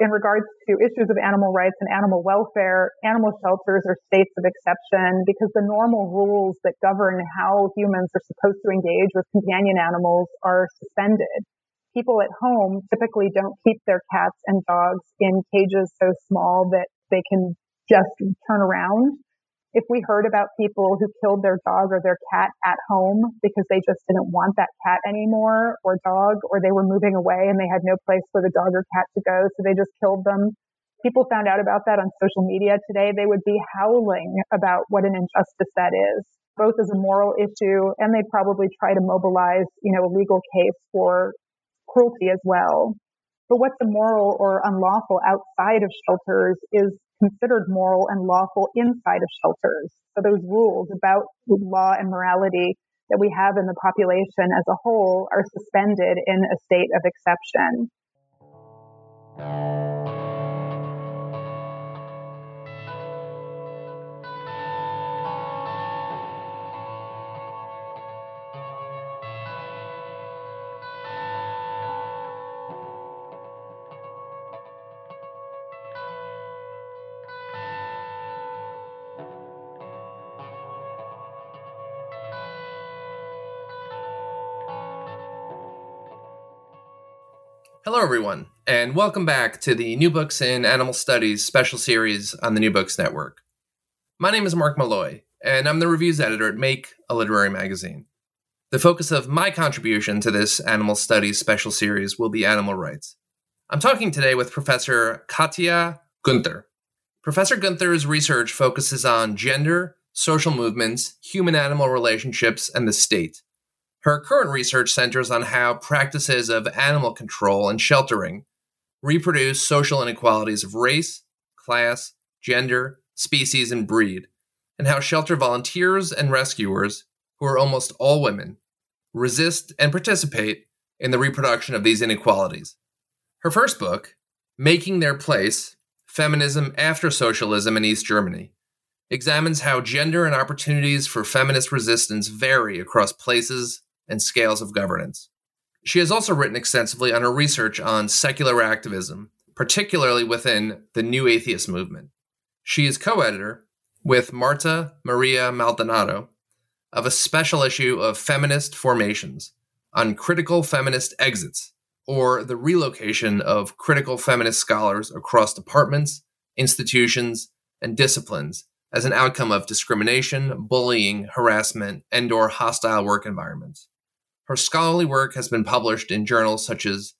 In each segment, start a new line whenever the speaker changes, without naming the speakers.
in regards to issues of animal rights and animal welfare, animal shelters are states of exception because the normal rules that govern how humans are supposed to engage with companion animals are suspended. People at home typically don't keep their cats and dogs in cages so small that they can just turn around if we heard about people who killed their dog or their cat at home because they just didn't want that cat anymore or dog, or they were moving away and they had no place for the dog or cat to go, so they just killed them. People found out about that on social media today. They would be howling about what an injustice that is, both as a moral issue and they'd probably try to mobilize, you know, a legal case for cruelty as well. But what's immoral or unlawful outside of shelters is considered moral and lawful inside of shelters. So those rules about law and morality that we have in the population as a whole are suspended in a state of exception.
Hello, everyone, and welcome back to the New Books in Animal Studies special series on the New Books Network. My name is Mark Malloy, and I'm the reviews editor at Make, a literary magazine. The focus of my contribution to this Animal Studies special series will be animal rights. I'm talking today with Professor Katja Guenther. Professor Guenther's research focuses on gender, social movements, human animal relationships, and the state. Her current research centers on how practices of animal control and sheltering reproduce social inequalities of race, class, gender, species, and breed, and how shelter volunteers and rescuers, who are almost all women, resist and participate in the reproduction of these inequalities. Her first book, Making Their Place Feminism After Socialism in East Germany, examines how gender and opportunities for feminist resistance vary across places, and scales of governance. She has also written extensively on her research on secular activism, particularly within the New Atheist movement. She is co editor with Marta Maria Maldonado of a special issue of Feminist Formations on critical feminist exits, or the relocation of critical feminist scholars across departments, institutions, and disciplines as an outcome of discrimination, bullying, harassment, and or hostile work environments. Her scholarly work has been published in journals such as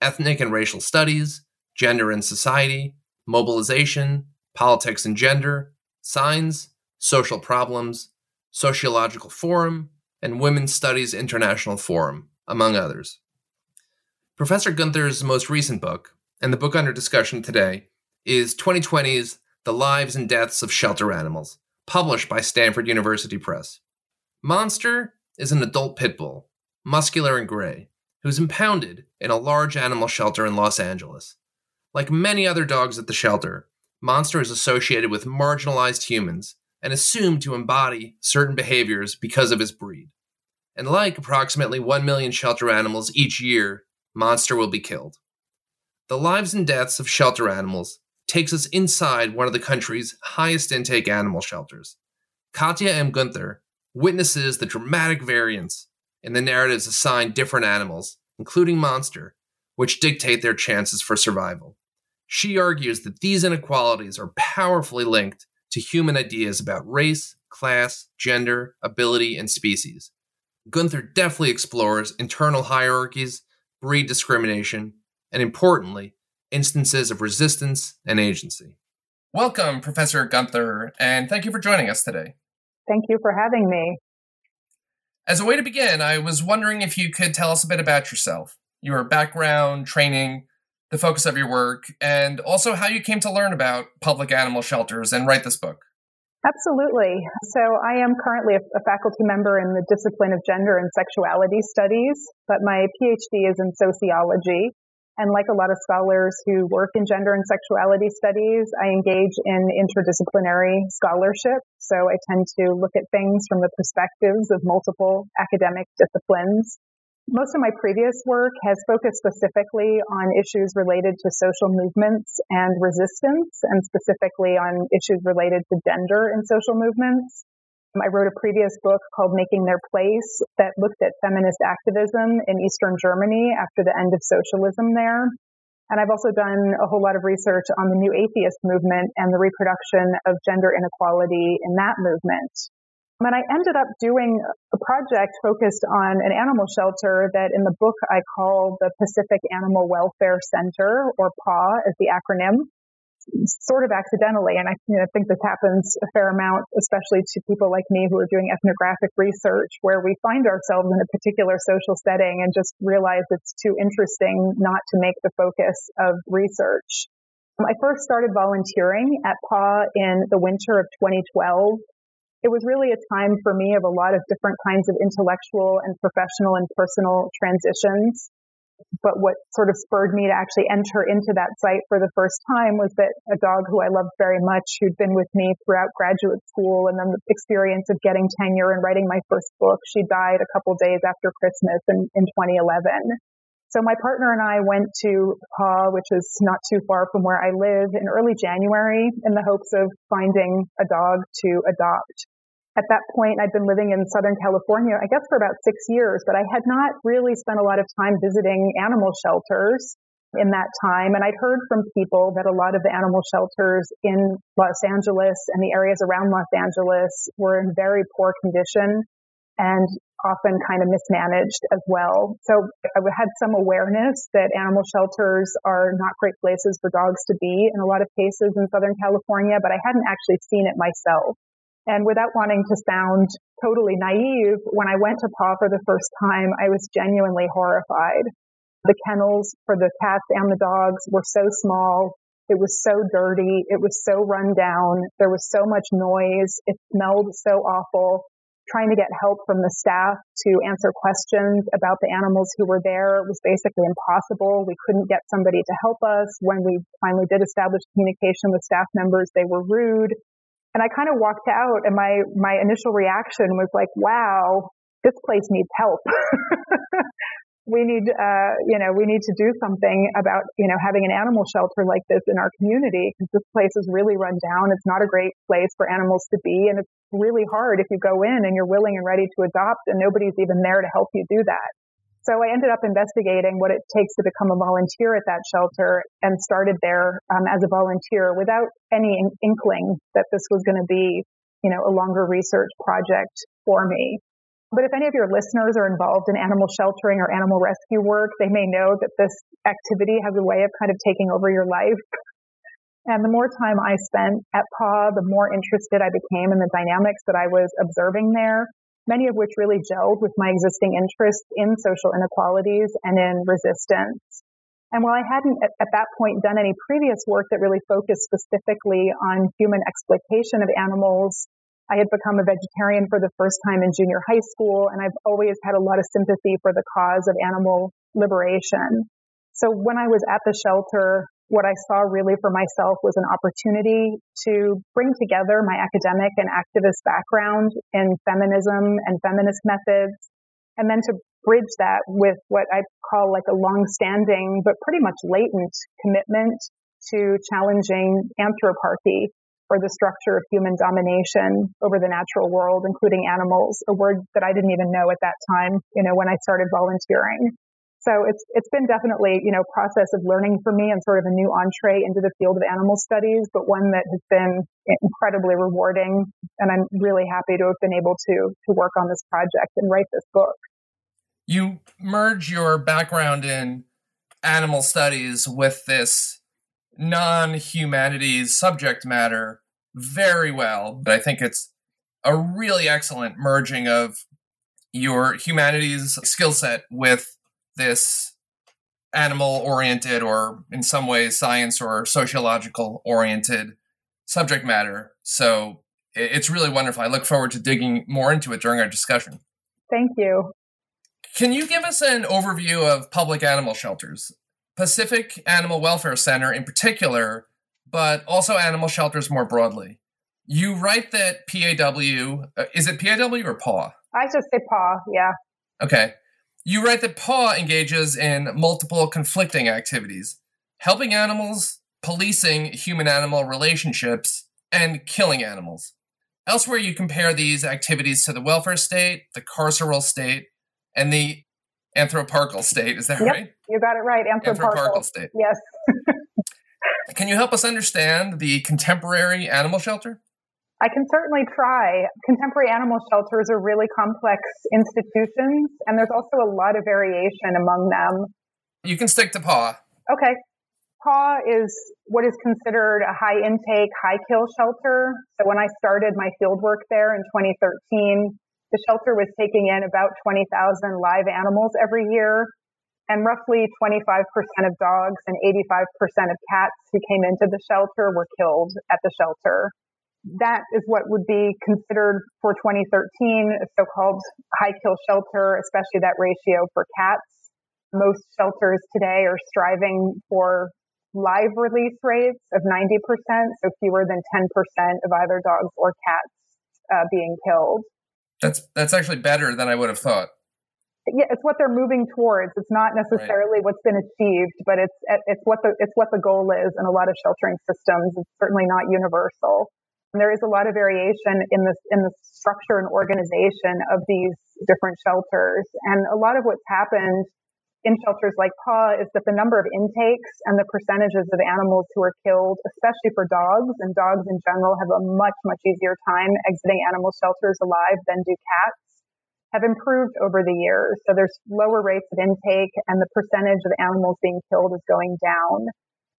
Ethnic and Racial Studies, Gender and Society, Mobilization, Politics and Gender, Signs, Social Problems, Sociological Forum, and Women's Studies International Forum, among others. Professor Guenther's most recent book, and the book under discussion today, is 2020's The Lives and Deaths of Shelter Animals, published by Stanford University Press. Monster is an adult pit bull muscular and gray, who's impounded in a large animal shelter in Los Angeles. Like many other dogs at the shelter, Monster is associated with marginalized humans and assumed to embody certain behaviors because of his breed. And like approximately 1 million shelter animals each year, Monster will be killed. The lives and deaths of shelter animals takes us inside one of the country's highest intake animal shelters. Katja M. Guenther witnesses the dramatic variance in the narratives assigned different animals, including Monster, which dictate their chances for survival. She argues that these inequalities are powerfully linked to human ideas about race, class, gender, ability, and species. Guenther deftly explores internal hierarchies, breed discrimination, and importantly, instances of resistance and agency. Welcome, Professor Guenther, and thank you for joining us today.
Thank you for having me.
As a way to begin, I was wondering if you could tell us a bit about yourself, your background, training, the focus of your work, and also how you came to learn about public animal shelters and write this book.
Absolutely. So I am currently a, faculty member in the discipline of gender and sexuality studies, but my PhD is in sociology. And like a lot of scholars who work in gender and sexuality studies, I engage in interdisciplinary scholarship. So I tend to look at things from the perspectives of multiple academic disciplines. Most of my previous work has focused specifically on issues related to social movements and resistance, and specifically on issues related to gender in social movements. I wrote a previous book called Making Their Place that looked at feminist activism in Eastern Germany after the end of socialism there. And I've also done a whole lot of research on the new atheist movement and the reproduction of gender inequality in that movement. And I ended up doing a project focused on an animal shelter that in the book I call the Pacific Animal Welfare Center, or PAW as the acronym sort of accidentally. And I you know, think this happens a fair amount, especially to people like me who are doing ethnographic research, where we find ourselves in a particular social setting and just realize it's too interesting not to make the focus of research. I first started volunteering at PAW in the winter of 2012. It was really a time for me of a lot of different kinds of intellectual and professional and personal transitions but what sort of spurred me to actually enter into that site for the first time was that a dog who I loved very much, who'd been with me throughout graduate school and then the experience of getting tenure and writing my first book, she died a couple days after Christmas in, in 2011. So my partner and I went to PAW, which is not too far from where I live, in early January in the hopes of finding a dog to adopt at that point, I'd been living in Southern California, I guess for about six years, but I had not really spent a lot of time visiting animal shelters in that time. And I'd heard from people that a lot of the animal shelters in Los Angeles and the areas around Los Angeles were in very poor condition and often kind of mismanaged as well. So I had some awareness that animal shelters are not great places for dogs to be in a lot of cases in Southern California, but I hadn't actually seen it myself. And without wanting to sound totally naive, when I went to PAW for the first time, I was genuinely horrified. The kennels for the cats and the dogs were so small. It was so dirty. It was so run down. There was so much noise. It smelled so awful. Trying to get help from the staff to answer questions about the animals who were there was basically impossible. We couldn't get somebody to help us. When we finally did establish communication with staff members, they were rude. And I kind of walked out and my, my initial reaction was like, wow, this place needs help. we need, uh, you know, we need to do something about, you know, having an animal shelter like this in our community because this place is really run down. It's not a great place for animals to be. And it's really hard if you go in and you're willing and ready to adopt and nobody's even there to help you do that. So I ended up investigating what it takes to become a volunteer at that shelter and started there um, as a volunteer without any inkling that this was going to be, you know, a longer research project for me. But if any of your listeners are involved in animal sheltering or animal rescue work, they may know that this activity has a way of kind of taking over your life. And the more time I spent at PAW, the more interested I became in the dynamics that I was observing there many of which really gelled with my existing interests in social inequalities and in resistance. And while I hadn't at that point done any previous work that really focused specifically on human exploitation of animals, I had become a vegetarian for the first time in junior high school, and I've always had a lot of sympathy for the cause of animal liberation. So when I was at the shelter, what I saw really for myself was an opportunity to bring together my academic and activist background in feminism and feminist methods, and then to bridge that with what I call like a long-standing but pretty much latent commitment to challenging anthroparchy or the structure of human domination over the natural world, including animals, a word that I didn't even know at that time, you know, when I started volunteering. So it's it's been definitely you know process of learning for me and sort of a new entree into the field of animal studies, but one that has been incredibly rewarding, and I'm really happy to have been able to to work on this project and write this book.
You merge your background in animal studies with this non-humanities subject matter very well, but I think it's a really excellent merging of your humanities skill set with this animal oriented or in some ways science or sociological oriented subject matter. So it's really wonderful. I look forward to digging more into it during our discussion.
Thank you.
Can you give us an overview of public animal shelters? Pacific Animal Welfare Center in particular, but also animal shelters more broadly. You write that PAW, uh, is it PAW or PAW?
I just say PAW, yeah.
Okay. You write that PAW engages in multiple conflicting activities, helping animals, policing human animal relationships, and killing animals. Elsewhere, you compare these activities to the welfare state, the carceral state, and the anthroparchal state. Is that
yep,
right?
You got it right. Anthroparchal,
anthroparchal state.
Yes.
Can you help us understand the contemporary animal shelter?
I can certainly try. Contemporary animal shelters are really complex institutions, and there's also a lot of variation among them.
You can stick to PAW.
Okay. PAW is what is considered a high intake, high kill shelter. So when I started my fieldwork there in 2013, the shelter was taking in about 20,000 live animals every year, and roughly 25% of dogs and 85% of cats who came into the shelter were killed at the shelter that is what would be considered for 2013 a so-called high kill shelter, especially that ratio for cats. Most shelters today are striving for live release rates of 90%, so fewer than 10% of either dogs or cats uh, being killed.
That's that's actually better than I would have thought.
Yeah, it's what they're moving towards. It's not necessarily right. what's been achieved, but it's it's what the it's what the goal is in a lot of sheltering systems. It's certainly not universal. There is a lot of variation in the in the structure and organization of these different shelters. And a lot of what's happened in shelters like PAW is that the number of intakes and the percentages of animals who are killed, especially for dogs, and dogs in general have a much, much easier time exiting animal shelters alive than do cats, have improved over the years. So there's lower rates of intake and the percentage of animals being killed is going down.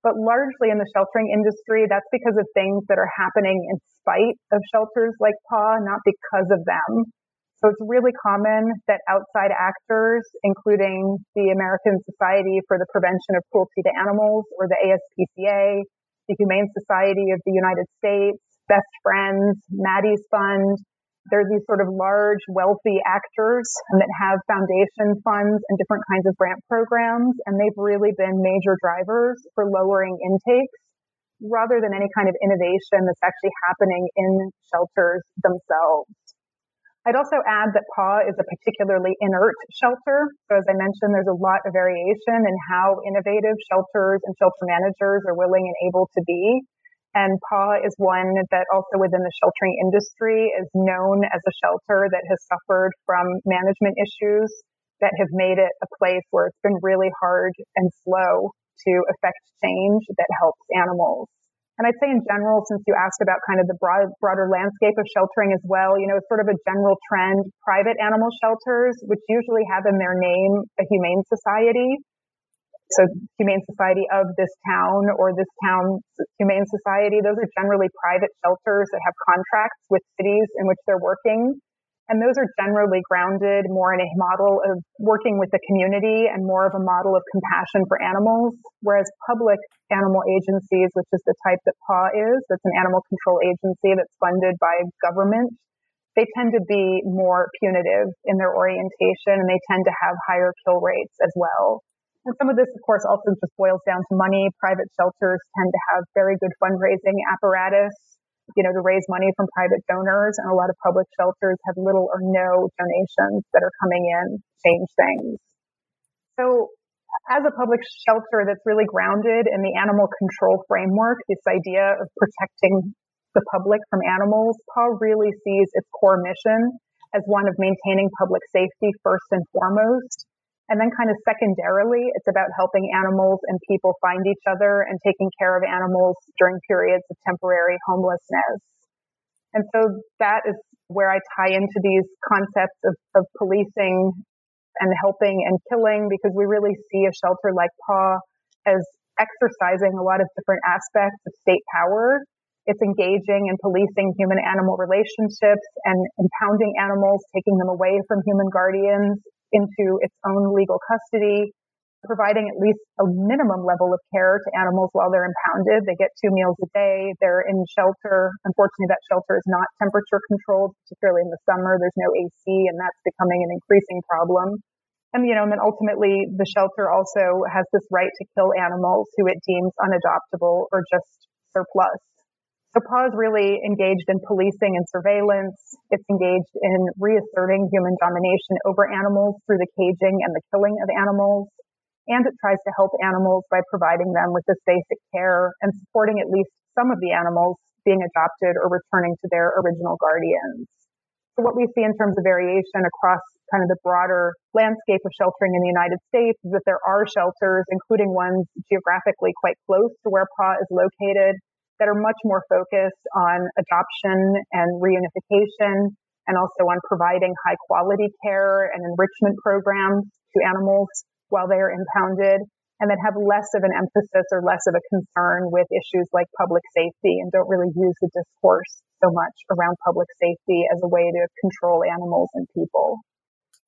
But largely in the sheltering industry, that's because of things that are happening in spite of shelters like PAW, not because of them. So it's really common that outside actors, including the American Society for the Prevention of Cruelty to Animals or the ASPCA, the Humane Society of the United States, Best Friends, Maddie's Fund, they're these sort of large, wealthy actors that have foundation funds and different kinds of grant programs, and they've really been major drivers for lowering intakes rather than any kind of innovation that's actually happening in shelters themselves. I'd also add that PAW is a particularly inert shelter. So as I mentioned, there's a lot of variation in how innovative shelters and shelter managers are willing and able to be. And PAW is one that also within the sheltering industry is known as a shelter that has suffered from management issues that have made it a place where it's been really hard and slow to affect change that helps animals. And I'd say in general, since you asked about kind of the broad, broader landscape of sheltering as well, you know, it's sort of a general trend. Private animal shelters, which usually have in their name a humane society, so Humane Society of this town or this town's Humane Society, those are generally private shelters that have contracts with cities in which they're working. And those are generally grounded more in a model of working with the community and more of a model of compassion for animals. Whereas public animal agencies, which is the type that PAW is, that's an animal control agency that's funded by government, they tend to be more punitive in their orientation and they tend to have higher kill rates as well. And some of this, of course, also just boils down to money. Private shelters tend to have very good fundraising apparatus, you know, to raise money from private donors. And a lot of public shelters have little or no donations that are coming in to change things. So as a public shelter that's really grounded in the animal control framework, this idea of protecting the public from animals, PAW really sees its core mission as one of maintaining public safety first and foremost And then kind of secondarily, it's about helping animals and people find each other and taking care of animals during periods of temporary homelessness. And so that is where I tie into these concepts of, of policing and helping and killing because we really see a shelter like PAW as exercising a lot of different aspects of state power it's engaging in policing human animal relationships and impounding animals, taking them away from human guardians into its own legal custody, providing at least a minimum level of care to animals while they're impounded. They get two meals a day. They're in shelter. Unfortunately, that shelter is not temperature controlled, particularly in the summer. There's no AC and that's becoming an increasing problem. And, you know, and then ultimately the shelter also has this right to kill animals who it deems unadoptable or just surplus. So PAW is really engaged in policing and surveillance. It's engaged in reasserting human domination over animals through the caging and the killing of animals. And it tries to help animals by providing them with this basic care and supporting at least some of the animals being adopted or returning to their original guardians. So what we see in terms of variation across kind of the broader landscape of sheltering in the United States is that there are shelters, including ones geographically quite close to where PAW is located, that are much more focused on adoption and reunification and also on providing high quality care and enrichment programs to animals while they are impounded and that have less of an emphasis or less of a concern with issues like public safety and don't really use the discourse so much around public safety as a way to control animals and people.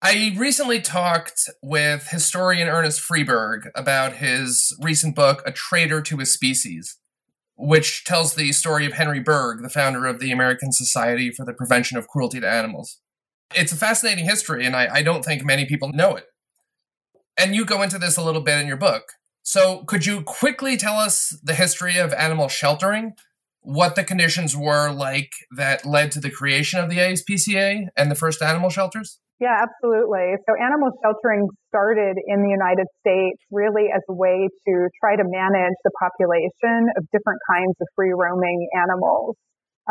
I recently talked with historian Ernest Freeberg about his recent book, A Traitor to His Species which tells the story of Henry Bergh, the founder of the American Society for the Prevention of Cruelty to Animals. It's a fascinating history, and I, I don't think many people know it. And you go into this a little bit in your book. So, could you quickly tell us the history of animal sheltering? What the conditions were like that led to the creation of the ASPCA and the first animal shelters?
Yeah, absolutely. So animal sheltering started in the United States really as a way to try to manage the population of different kinds of free roaming animals.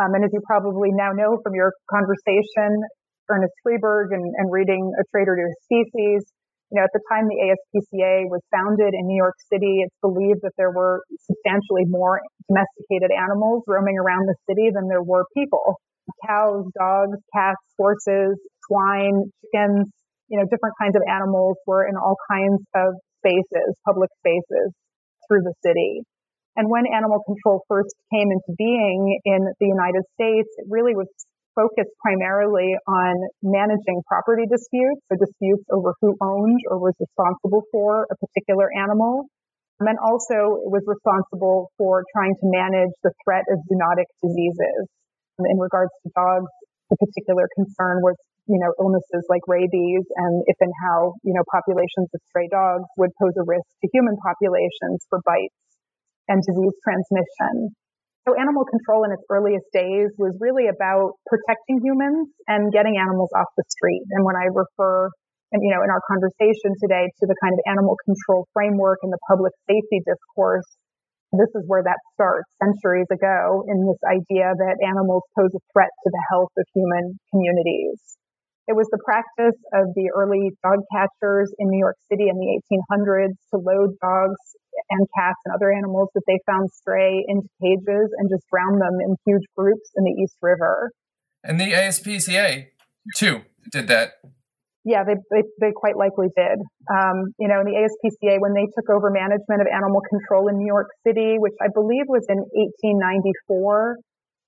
Um, and as you probably now know from your conversation, Ernest Freeberg and, and reading A Traitor to His Species, you know, at the time the ASPCA was founded in New York City, it's believed that there were substantially more domesticated animals roaming around the city than there were people. Cows, dogs, cats, horses, swine, chickens, you know, different kinds of animals were in all kinds of spaces, public spaces through the city. And when animal control first came into being in the United States, it really was focused primarily on managing property disputes, so disputes over who owned or was responsible for a particular animal. And then also it was responsible for trying to manage the threat of zoonotic diseases. In regards to dogs, the particular concern was you know, illnesses like rabies and if and how, you know, populations of stray dogs would pose a risk to human populations for bites and disease transmission. So animal control in its earliest days was really about protecting humans and getting animals off the street. And when I refer, and you know, in our conversation today to the kind of animal control framework and the public safety discourse, this is where that starts centuries ago in this idea that animals pose a threat to the health of human communities. It was the practice of the early dog catchers in New York City in the 1800s to load dogs and cats and other animals that they found stray into cages and just drown them in huge groups in the East River.
And the ASPCA, too, did that.
Yeah, they, they, they quite likely did. Um, you know, in the ASPCA, when they took over management of animal control in New York City, which I believe was in 1894,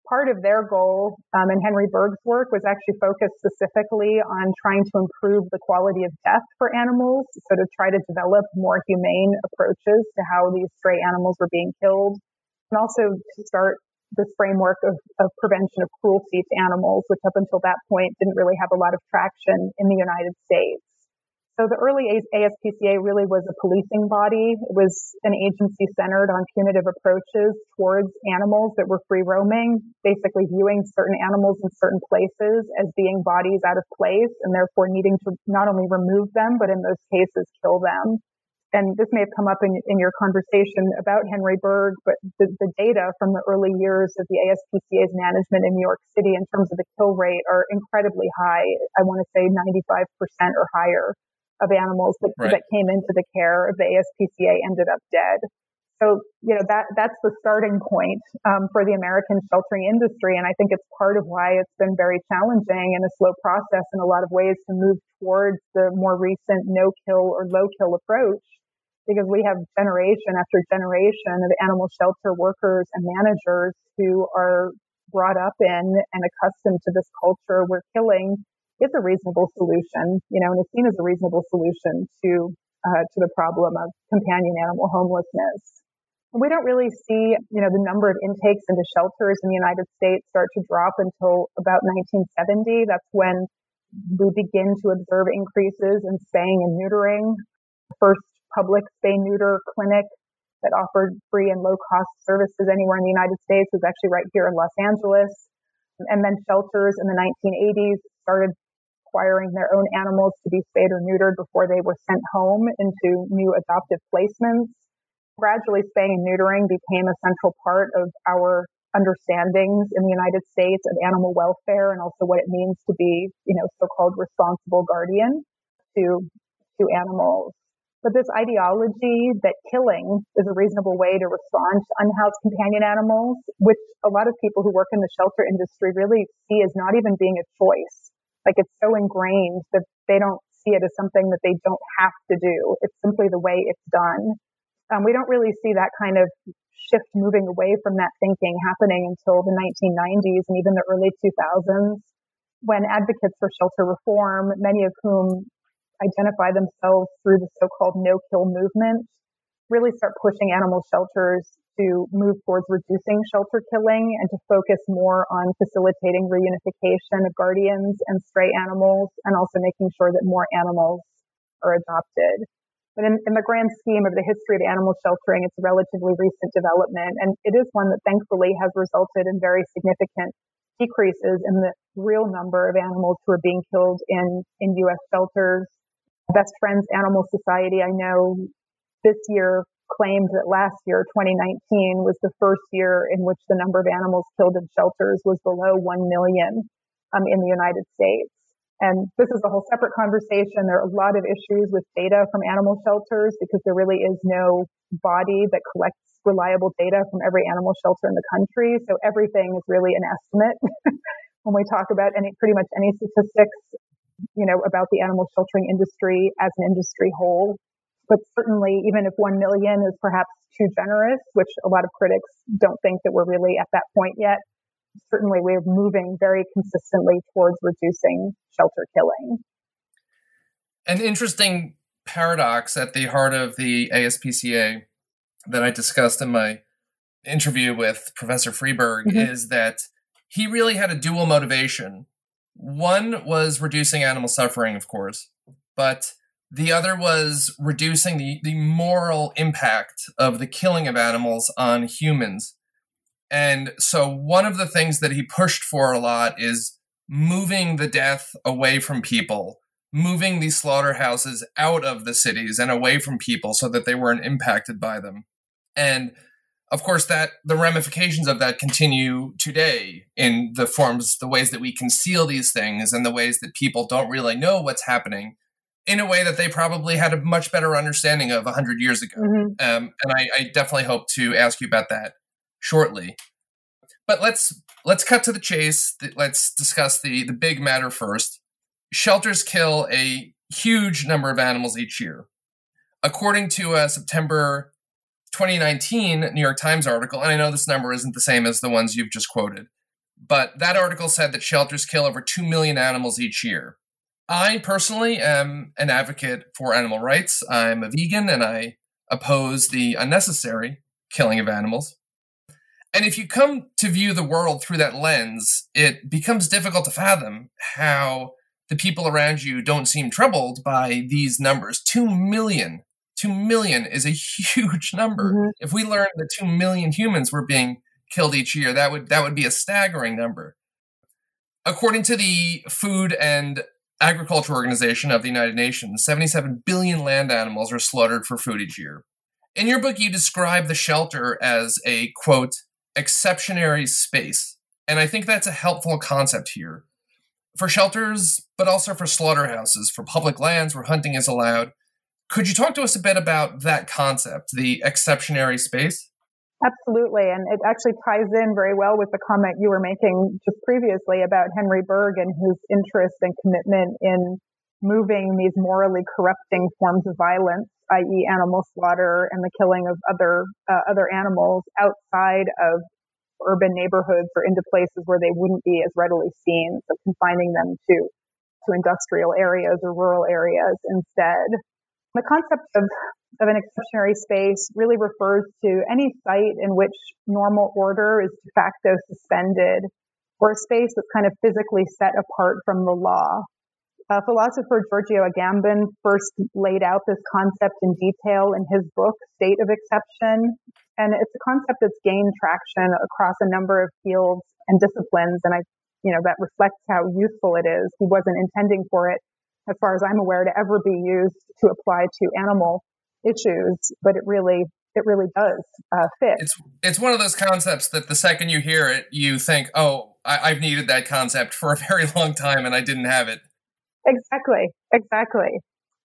part of their goal um, and Henry Bergh's work was actually focused specifically on trying to improve the quality of death for animals. So to try to develop more humane approaches to how these stray animals were being killed and also to start this framework of, of prevention of cruelty to animals, which up until that point didn't really have a lot of traction in the United States. So the early ASPCA really was a policing body. It was an agency centered on punitive approaches towards animals that were free roaming, basically viewing certain animals in certain places as being bodies out of place and therefore needing to not only remove them, but in those cases kill them. And this may have come up in, in your conversation about Henry Bergh, but the, the data from the early years of the ASPCA's management in New York City in terms of the kill rate are incredibly high. I want to say 95% or higher of animals that, right. that came into the care of the ASPCA ended up dead. So, you know, that, that's the starting point um, for the American sheltering industry. And I think it's part of why it's been very challenging and a slow process in a lot of ways to move towards the more recent no kill or low kill approach. Because we have generation after generation of animal shelter workers and managers who are brought up in and accustomed to this culture where killing is a reasonable solution, you know, and is seen as a reasonable solution to uh, to the problem of companion animal homelessness. We don't really see, you know, the number of intakes into shelters in the United States start to drop until about 1970. That's when we begin to observe increases in spaying and neutering. First public spay neuter clinic that offered free and low cost services anywhere in the United States was actually right here in Los Angeles. And then shelters in the 1980s started acquiring their own animals to be spayed or neutered before they were sent home into new adoptive placements gradually spaying and neutering became a central part of our understandings in the United States of animal welfare and also what it means to be, you know, so-called responsible guardian to, to animals. But this ideology that killing is a reasonable way to respond to unhoused companion animals, which a lot of people who work in the shelter industry really see as not even being a choice. Like it's so ingrained that they don't see it as something that they don't have to do. It's simply the way it's done. Um, we don't really see that kind of shift moving away from that thinking happening until the 1990s and even the early 2000s when advocates for shelter reform, many of whom identify themselves through the so-called no-kill movement, really start pushing animal shelters to move towards reducing shelter killing and to focus more on facilitating reunification of guardians and stray animals and also making sure that more animals are adopted. But in, in, the grand scheme of the history of animal sheltering, it's a relatively recent development. And it is one that thankfully has resulted in very significant decreases in the real number of animals who are being killed in, in U.S. shelters. Best Friends Animal Society, I know this year claimed that last year, 2019, was the first year in which the number of animals killed in shelters was below 1 million um, in the United States. And this is a whole separate conversation. There are a lot of issues with data from animal shelters because there really is no body that collects reliable data from every animal shelter in the country. So everything is really an estimate when we talk about any, pretty much any statistics, you know, about the animal sheltering industry as an industry whole. But certainly, even if 1 million is perhaps too generous, which a lot of critics don't think that we're really at that point yet, certainly we're moving very consistently towards reducing shelter killing.
An interesting paradox at the heart of the ASPCA that I discussed in my interview with Professor Freeberg mm-hmm. is that he really had a dual motivation. One was reducing animal suffering, of course, but the other was reducing the, the moral impact of the killing of animals on humans. And so one of the things that he pushed for a lot is moving the death away from people, moving these slaughterhouses out of the cities and away from people so that they weren't impacted by them. And of course that the ramifications of that continue today in the forms the ways that we conceal these things and the ways that people don't really know what's happening in a way that they probably had a much better understanding of 100 years ago mm-hmm. um, and I, I definitely hope to ask you about that shortly. But let's let's cut to the chase. Let's discuss the the big matter first. Shelters kill a huge number of animals each year. According to a September 2019 New York Times article, and I know this number isn't the same as the ones you've just quoted, but that article said that shelters kill over 2 million animals each year. I personally am an advocate for animal rights. I'm a vegan and I oppose the unnecessary killing of animals. And if you come to view the world through that lens, it becomes difficult to fathom how the people around you don't seem troubled by these numbers. Two million. Two million is a huge number. Mm-hmm. If we learned that two million humans were being killed each year, that would that would be a staggering number. According to the Food and Agriculture Organization of the United Nations, 77 billion land animals are slaughtered for food each year. In your book, you describe the shelter as a quote, exceptionary space. And I think that's a helpful concept here. for shelters, but also for slaughterhouses, for public lands where hunting is allowed. Could you talk to us a bit about that concept, the exceptionary space?
Absolutely. And it actually ties in very well with the comment you were making just previously about Henry Bergh and his interest and commitment in moving these morally corrupting forms of violence, i.e. animal slaughter and the killing of other, uh, other animals outside of urban neighborhoods or into places where they wouldn't be as readily seen. So confining them to, to industrial areas or rural areas instead. The concept of, of an exceptionary space really refers to any site in which normal order is de facto suspended or a space that's kind of physically set apart from the law. Uh, philosopher Giorgio Agamben first laid out this concept in detail in his book, State of Exception. And it's a concept that's gained traction across a number of fields and disciplines. And I, you know, that reflects how useful it is. He wasn't intending for it, as far as I'm aware, to ever be used to apply to animal issues, but it really, it really does uh, fit.
It's, it's one of those concepts that the second you hear it, you think, oh, I, I've needed that concept for a very long time and I didn't have it.
Exactly, exactly.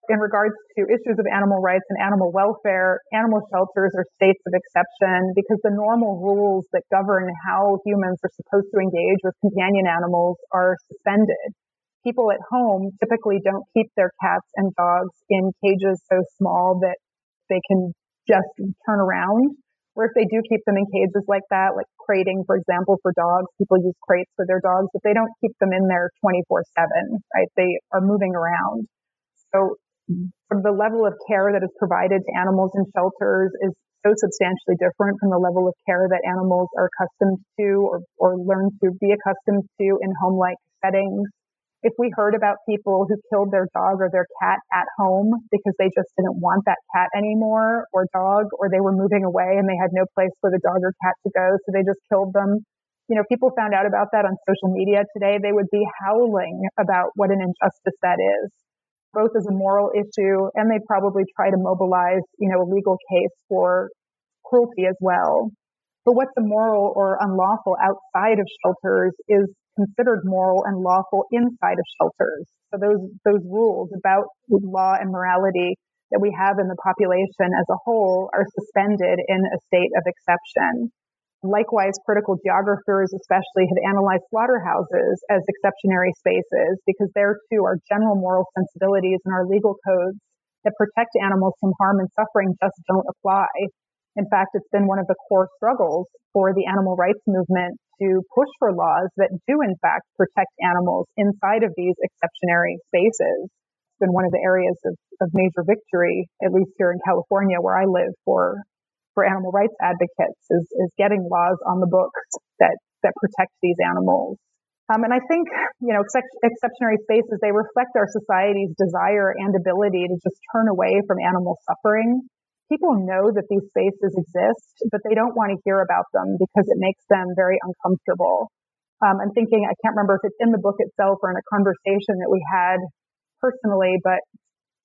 In regards to issues of animal rights and animal welfare, animal shelters are states of exception because the normal rules that govern how humans are supposed to engage with companion animals are suspended. People at home typically don't keep their cats and dogs in cages so small that they can just turn around. Or if they do keep them in cages like that, like crating, for example, for dogs, people use crates for their dogs, but they don't keep them in there 24 seven, right? They are moving around. So the level of care that is provided to animals in shelters is so substantially different from the level of care that animals are accustomed to or, or learn to be accustomed to in home-like settings if we heard about people who killed their dog or their cat at home because they just didn't want that cat anymore or dog, or they were moving away and they had no place for the dog or cat to go, so they just killed them. You know, people found out about that on social media today, they would be howling about what an injustice that is, both as a moral issue and they probably try to mobilize, you know, a legal case for cruelty as well. But what's immoral or unlawful outside of shelters is considered moral and lawful inside of shelters. So those, those rules about law and morality that we have in the population as a whole are suspended in a state of exception. Likewise, critical geographers especially have analyzed slaughterhouses as exceptionary spaces because there too our general moral sensibilities and our legal codes that protect animals from harm and suffering just don't apply. In fact, it's been one of the core struggles for the animal rights movement to push for laws that do in fact protect animals inside of these exceptionary spaces. It's been one of the areas of, of major victory, at least here in California where I live for, for animal rights advocates is, is getting laws on the books that, that protect these animals. Um, and I think, you know, ex- exceptionary spaces, they reflect our society's desire and ability to just turn away from animal suffering people know that these spaces exist, but they don't want to hear about them because it makes them very uncomfortable. Um, I'm thinking, I can't remember if it's in the book itself or in a conversation that we had personally, but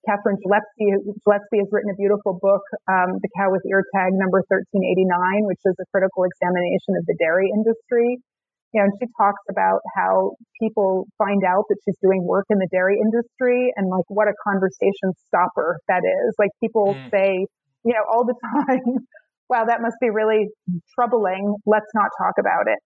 Kathryn Gillespie, Gillespie has written a beautiful book, um, The Cow with Ear Tag number 1389, which is a critical examination of the dairy industry. You know, and she talks about how people find out that she's doing work in the dairy industry and like what a conversation stopper that is. Like people mm. say, you know, all the time, wow, that must be really troubling. Let's not talk about it.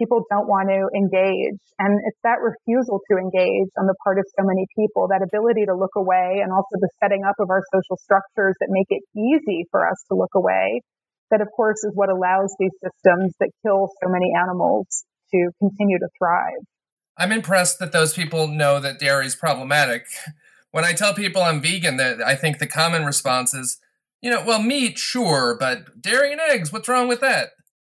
People don't want to engage. And it's that refusal to engage on the part of so many people, that ability to look away and also the setting up of our social structures that make it easy for us to look away. That of course is what allows these systems that kill so many animals to continue to thrive.
I'm impressed that those people know that dairy is problematic. When I tell people I'm vegan, that I think the common response is, you know, well, meat, sure, but dairy and eggs, what's wrong with that?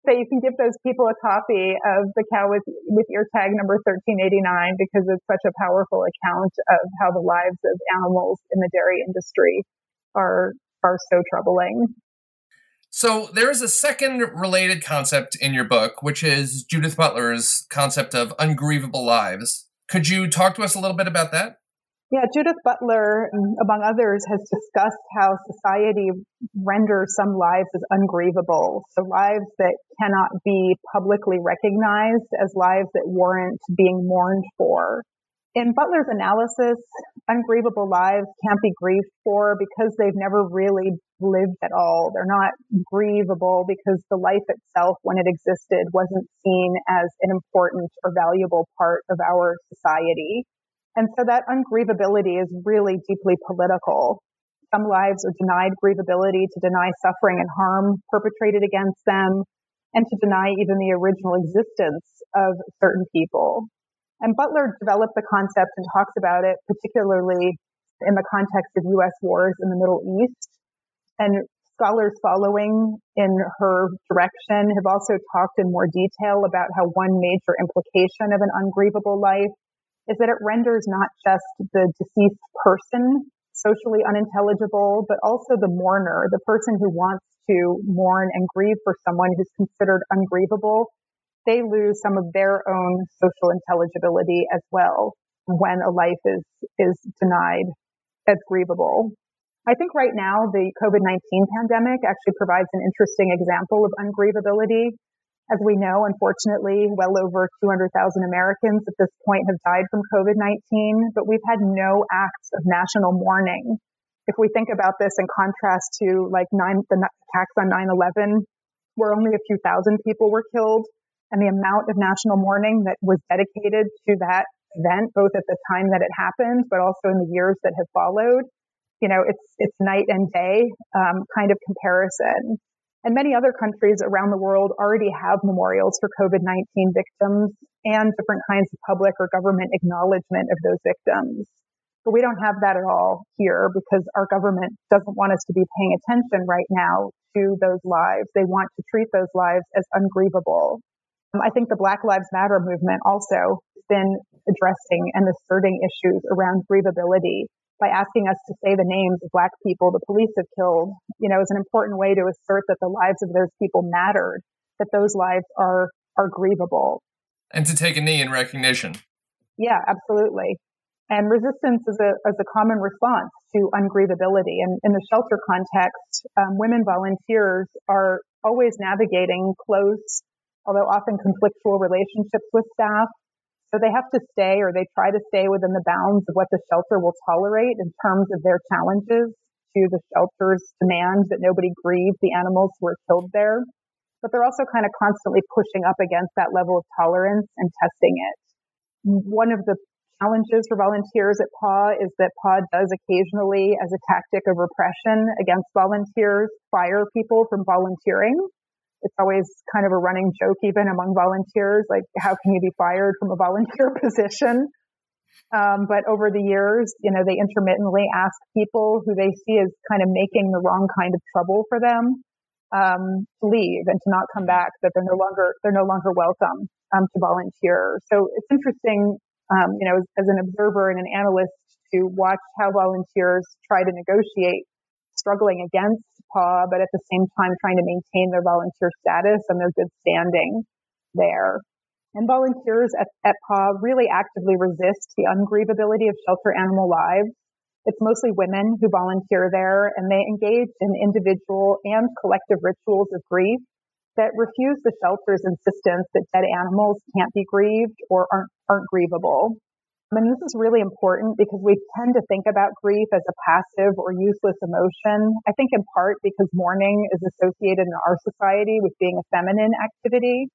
So you can give those people a copy of the cow with, with ear tag number 1389 because it's such a powerful account of how the lives of animals in the dairy industry are, are so troubling.
So there is a second related concept in your book, which is Judith Butler's concept of ungrievable lives. Could you talk to us a little bit about that?
Yeah, Judith Butler, among others, has discussed how society renders some lives as ungrievable. So lives that cannot be publicly recognized as lives that warrant being mourned for. in Butler's analysis, ungrievable lives can't be grieved for because they've never really lived at all. They're not grievable because the life itself, when it existed, wasn't seen as an important or valuable part of our society. And so that ungrievability is really deeply political. Some lives are denied grievability to deny suffering and harm perpetrated against them and to deny even the original existence of certain people. And Butler developed the concept and talks about it, particularly in the context of U.S. wars in the Middle East. And scholars following in her direction have also talked in more detail about how one major implication of an ungrievable life is that it renders not just the deceased person socially unintelligible, but also the mourner, the person who wants to mourn and grieve for someone who's considered ungrievable they lose some of their own social intelligibility as well when a life is, is denied as grievable. I think right now the COVID-19 pandemic actually provides an interesting example of ungrievability. As we know, unfortunately, well over 200,000 Americans at this point have died from COVID-19, but we've had no acts of national mourning. If we think about this in contrast to like nine, the attacks on 9-11, where only a few thousand people were killed, and the amount of national mourning that was dedicated to that event, both at the time that it happened, but also in the years that have followed. You know, it's, it's night and day, um, kind of comparison. And many other countries around the world already have memorials for COVID-19 victims and different kinds of public or government acknowledgement of those victims. But we don't have that at all here because our government doesn't want us to be paying attention right now to those lives. They want to treat those lives as ungrievable. Um, I think the Black Lives Matter movement also has been addressing and asserting issues around grievability by asking us to say the names of black people the police have killed, you know, is an important way to assert that the lives of those people mattered, that those lives are, are grievable.
And to take a knee in recognition.
Yeah, absolutely. And resistance is a, is a common response to ungrievability. And in the shelter context, um, women volunteers are always navigating close although often conflictual relationships with staff. So they have to stay or they try to stay within the bounds of what the shelter will tolerate in terms of their challenges to the shelter's demand that nobody grieve the animals who were killed there. But they're also kind of constantly pushing up against that level of tolerance and testing it. One of the challenges for volunteers at PAW is that PAW does occasionally, as a tactic of repression against volunteers, fire people from volunteering it's always kind of a running joke even among volunteers, like how can you be fired from a volunteer position? Um, but over the years, you know, they intermittently ask people who they see as kind of making the wrong kind of trouble for them um, to leave and to not come back. That they're no longer they're no longer welcome um, to volunteer. So it's interesting, um, you know, as, as an observer and an analyst to watch how volunteers try to negotiate struggling against PAW, but at the same time trying to maintain their volunteer status and their good standing there. And volunteers at, at PAW really actively resist the ungrievability of shelter animal lives. It's mostly women who volunteer there and they engage in individual and collective rituals of grief that refuse the shelter's insistence that dead animals can't be grieved or aren't, aren't grievable. And this is really important because we tend to think about grief as a passive or useless emotion. I think in part because mourning is associated in our society with being a feminine activity.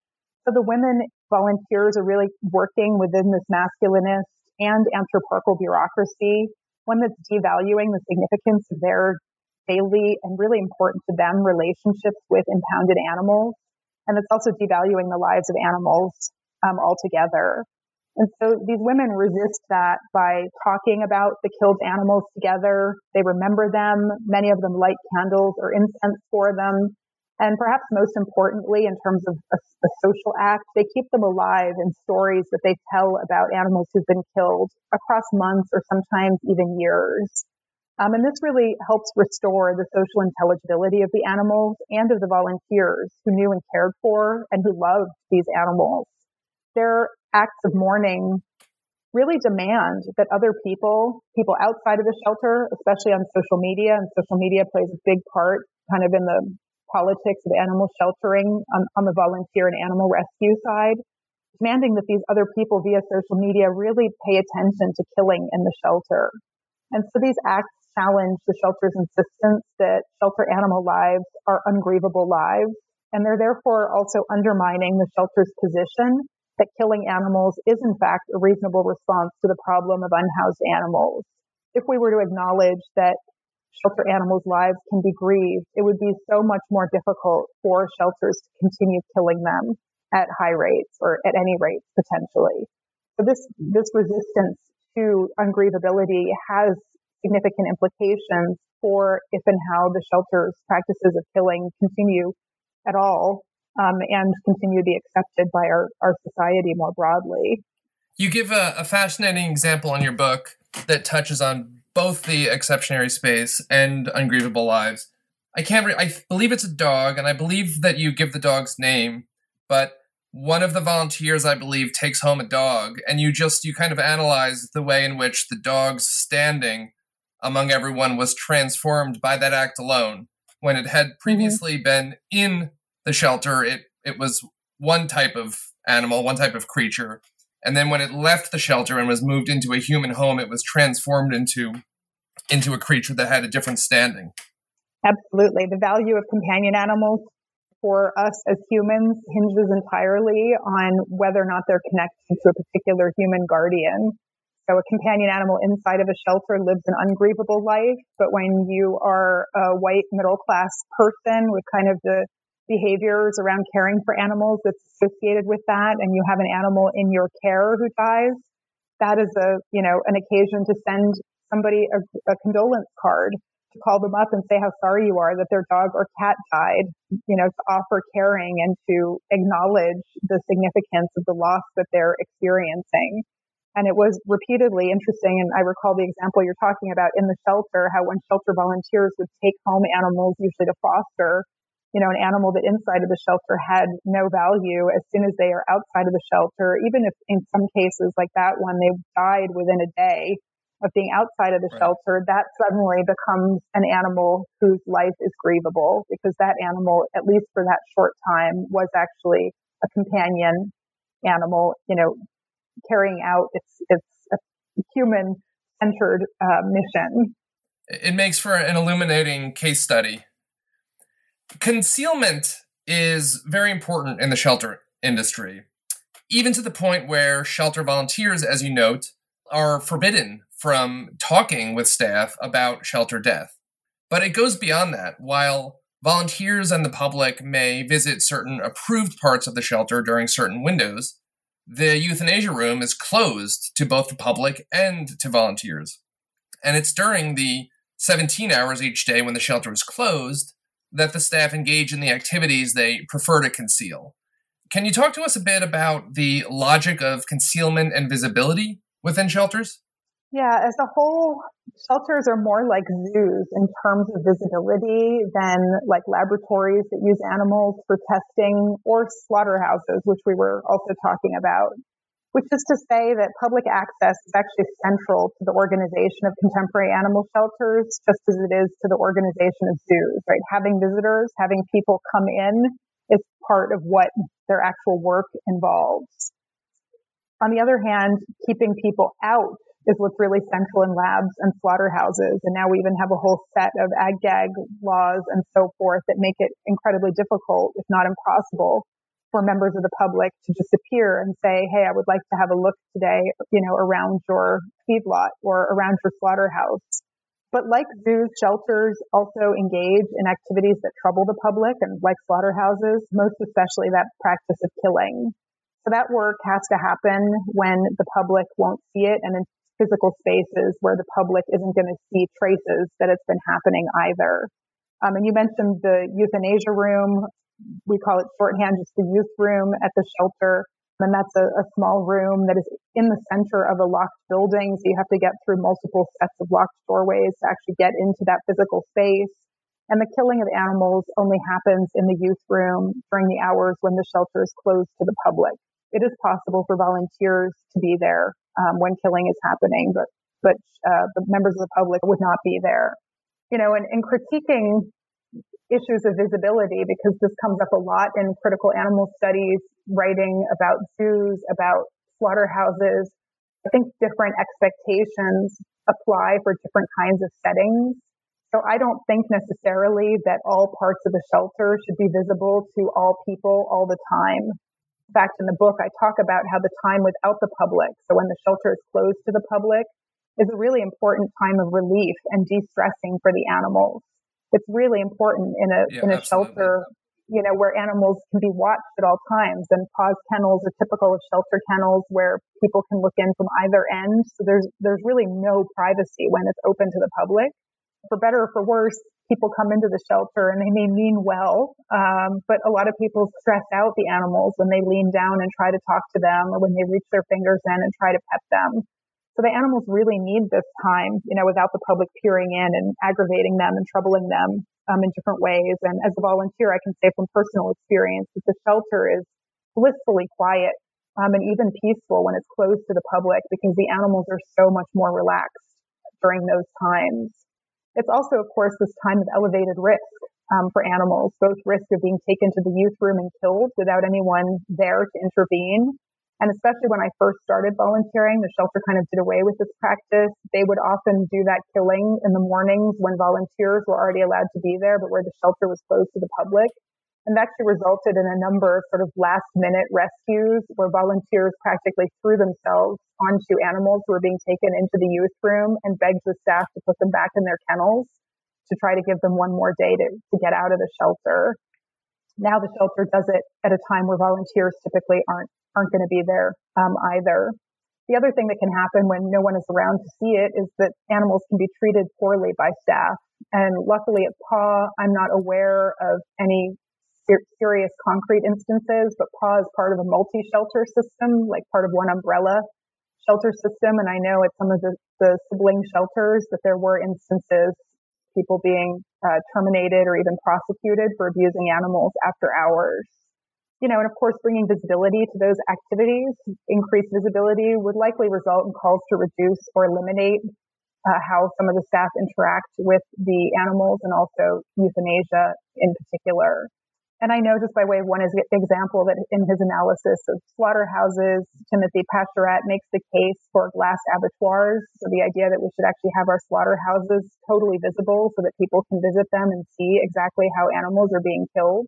So the women volunteers are really working within this masculinist and anthroparchal bureaucracy, one that's devaluing the significance of their daily and really important to them relationships with impounded animals. And it's also devaluing the lives of animals um, altogether. And so these women resist that by talking about the killed animals together. They remember them. Many of them light candles or incense for them. And perhaps most importantly, in terms of a, a social act, they keep them alive in stories that they tell about animals who've been killed across months or sometimes even years. Um, and this really helps restore the social intelligibility of the animals and of the volunteers who knew and cared for and who loved these animals. Their acts of mourning really demand that other people, people outside of the shelter, especially on social media, and social media plays a big part kind of in the politics of animal sheltering on, on the volunteer and animal rescue side, demanding that these other people via social media really pay attention to killing in the shelter. And so these acts challenge the shelter's insistence that shelter animal lives are ungrievable lives. And they're therefore also undermining the shelter's position that killing animals is in fact a reasonable response to the problem of unhoused animals. If we were to acknowledge that shelter animals' lives can be grieved, it would be so much more difficult for shelters to continue killing them at high rates or at any rates potentially. So this, this resistance to ungrievability has significant implications for if and how the shelter's practices of killing continue at all um, and continue to be accepted by our, our society more broadly.
You give a, a fascinating example in your book that touches on both the exceptionary space and ungrievable lives. I can't. Re- I believe it's a dog, and I believe that you give the dog's name, but one of the volunteers, I believe, takes home a dog, and you just you kind of analyze the way in which the dog's standing among everyone was transformed by that act alone. When it had mm-hmm. previously mm-hmm. been in the shelter, it it was one type of animal, one type of creature, and then when it left the shelter and was moved into a human home, it was transformed into into a creature that had a different standing.
Absolutely, the value of companion animals for us as humans hinges entirely on whether or not they're connected to a particular human guardian. So a companion animal inside of a shelter lives an ungrievable life, but when you are a white middle class person with kind of the behaviors around caring for animals that's associated with that and you have an animal in your care who dies, that is a, you know, an occasion to send somebody a, a condolence card to call them up and say how sorry you are that their dog or cat died, you know, to offer caring and to acknowledge the significance of the loss that they're experiencing. And it was repeatedly interesting. And I recall the example you're talking about in the shelter, how when shelter volunteers would take home animals, usually to foster, you know, an animal that inside of the shelter had no value as soon as they are outside of the shelter, even if in some cases like that one, they died within a day of being outside of the right. shelter, that suddenly becomes an animal whose life is grievable because that animal, at least for that short time, was actually a companion animal, you know, carrying out its, its human centered uh, mission.
It makes for an illuminating case study. Concealment is very important in the shelter industry, even to the point where shelter volunteers, as you note, are forbidden from talking with staff about shelter death. But it goes beyond that. While volunteers and the public may visit certain approved parts of the shelter during certain windows, the euthanasia room is closed to both the public and to volunteers. And it's during the 17 hours each day when the shelter is closed that the staff engage in the activities they prefer to conceal. Can you talk to us a bit about the logic of concealment and visibility within shelters?
Yeah, as a whole, shelters are more like zoos in terms of visibility than like laboratories that use animals for testing or slaughterhouses, which we were also talking about. Which is to say that public access is actually central to the organization of contemporary animal shelters, just as it is to the organization of zoos, right? Having visitors, having people come in is part of what their actual work involves. On the other hand, keeping people out is what's really central in labs and slaughterhouses. And now we even have a whole set of ag gag laws and so forth that make it incredibly difficult, if not impossible, for members of the public to just appear and say, Hey, I would like to have a look today, you know, around your feedlot or around your slaughterhouse. But like zoos, shelters also engage in activities that trouble the public and like slaughterhouses, most especially that practice of killing. So that work has to happen when the public won't see it and in physical spaces where the public isn't going to see traces that it's been happening either. Um, and you mentioned the euthanasia room. We call it shorthand just the euth room at the shelter. And that's a, a small room that is in the center of a locked building. So you have to get through multiple sets of locked doorways to actually get into that physical space. And the killing of animals only happens in the euth room during the hours when the shelter is closed to the public. It is possible for volunteers to be there um, when killing is happening, but but uh, the members of the public would not be there. You know, and, and critiquing issues of visibility because this comes up a lot in critical animal studies, writing about zoos, about slaughterhouses. I think different expectations apply for different kinds of settings. So I don't think necessarily that all parts of the shelter should be visible to all people all the time. In fact, in the book, I talk about how the time without the public, so when the shelter is closed to the public, is a really important time of relief and de-stressing for the animals. It's really important in a yeah, in a absolutely. shelter, you know, where animals can be watched at all times. And PAW's kennels are typical of shelter kennels where people can look in from either end. So there's there's really no privacy when it's open to the public. For better or for worse, people come into the shelter and they may mean well, um, but a lot of people stress out the animals when they lean down and try to talk to them or when they reach their fingers in and try to pet them. So the animals really need this time, you know, without the public peering in and aggravating them and troubling them um, in different ways. And as a volunteer, I can say from personal experience that the shelter is blissfully quiet um, and even peaceful when it's closed to the public because the animals are so much more relaxed during those times. It's also, of course, this time of elevated risk um, for animals, both risk of being taken to the euth room and killed without anyone there to intervene, and especially when I first started volunteering, the shelter kind of did away with this practice. They would often do that killing in the mornings when volunteers were already allowed to be there, but where the shelter was closed to the public. And that actually resulted in a number of sort of last minute rescues where volunteers practically threw themselves onto animals who were being taken into the euth room and begged the staff to put them back in their kennels to try to give them one more day to, to get out of the shelter. Now the shelter does it at a time where volunteers typically aren't aren't going to be there um, either. The other thing that can happen when no one is around to see it is that animals can be treated poorly by staff. And luckily at PAW, I'm not aware of any ser- serious concrete instances, but PAW is part of a multi-shelter system, like part of one umbrella shelter system. And I know at some of the, the sibling shelters that there were instances people being uh, terminated or even prosecuted for abusing animals after hours you know, and of course, bringing visibility to those activities, increased visibility would likely result in calls to reduce or eliminate uh, how some of the staff interact with the animals and also euthanasia in particular. And I know just by way of one example that in his analysis of slaughterhouses, Timothy Pachirat makes the case for glass abattoirs. So the idea that we should actually have our slaughterhouses totally visible so that people can visit them and see exactly how animals are being killed.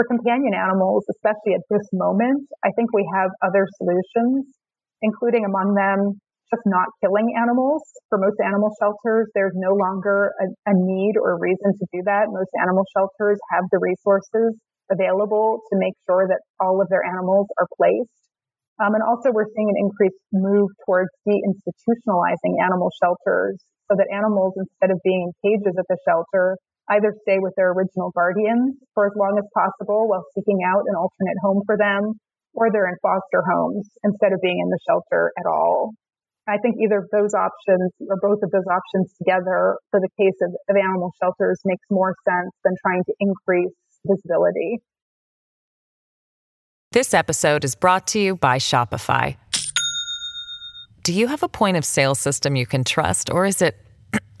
For companion animals, especially at this moment, I think we have other solutions, including among them just not killing animals. For most animal shelters, there's no longer a, a need or a reason to do that. Most animal shelters have the resources available to make sure that all of their animals are placed. Um, and also we're seeing an increased move towards deinstitutionalizing animal shelters so that animals, instead of being in cages at the shelter, either stay with their original guardians for as long as possible while seeking out an alternate home for them, or they're in foster homes instead of being in the shelter at all. I think either of those options or both of those options together for the case of, of animal shelters makes more sense than trying to increase visibility.
This episode is brought to you by Shopify. Do you have a point of sale system you can trust, or is it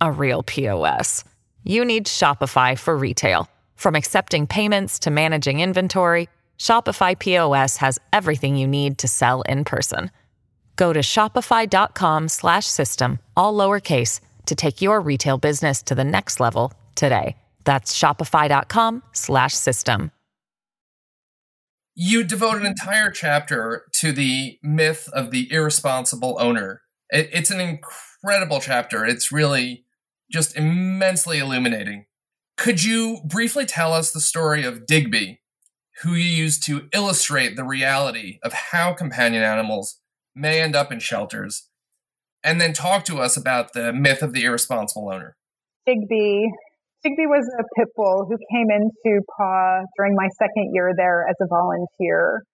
a real POS? You need Shopify for retail. From accepting payments to managing inventory, Shopify POS has everything you need to sell in person. Go to shopify.com/system all lowercase to take your retail business to the next level today. That's shopify.com/system.
You devote an entire chapter to the myth of the irresponsible owner. It's an incredible chapter. It's really just immensely illuminating. Could you briefly tell us the story of Digby, who you used to illustrate the reality of how companion animals may end up in shelters, and then talk to us about the myth of the irresponsible owner?
Digby. Digby was a pit bull who came into PAW during my second year there as a volunteer.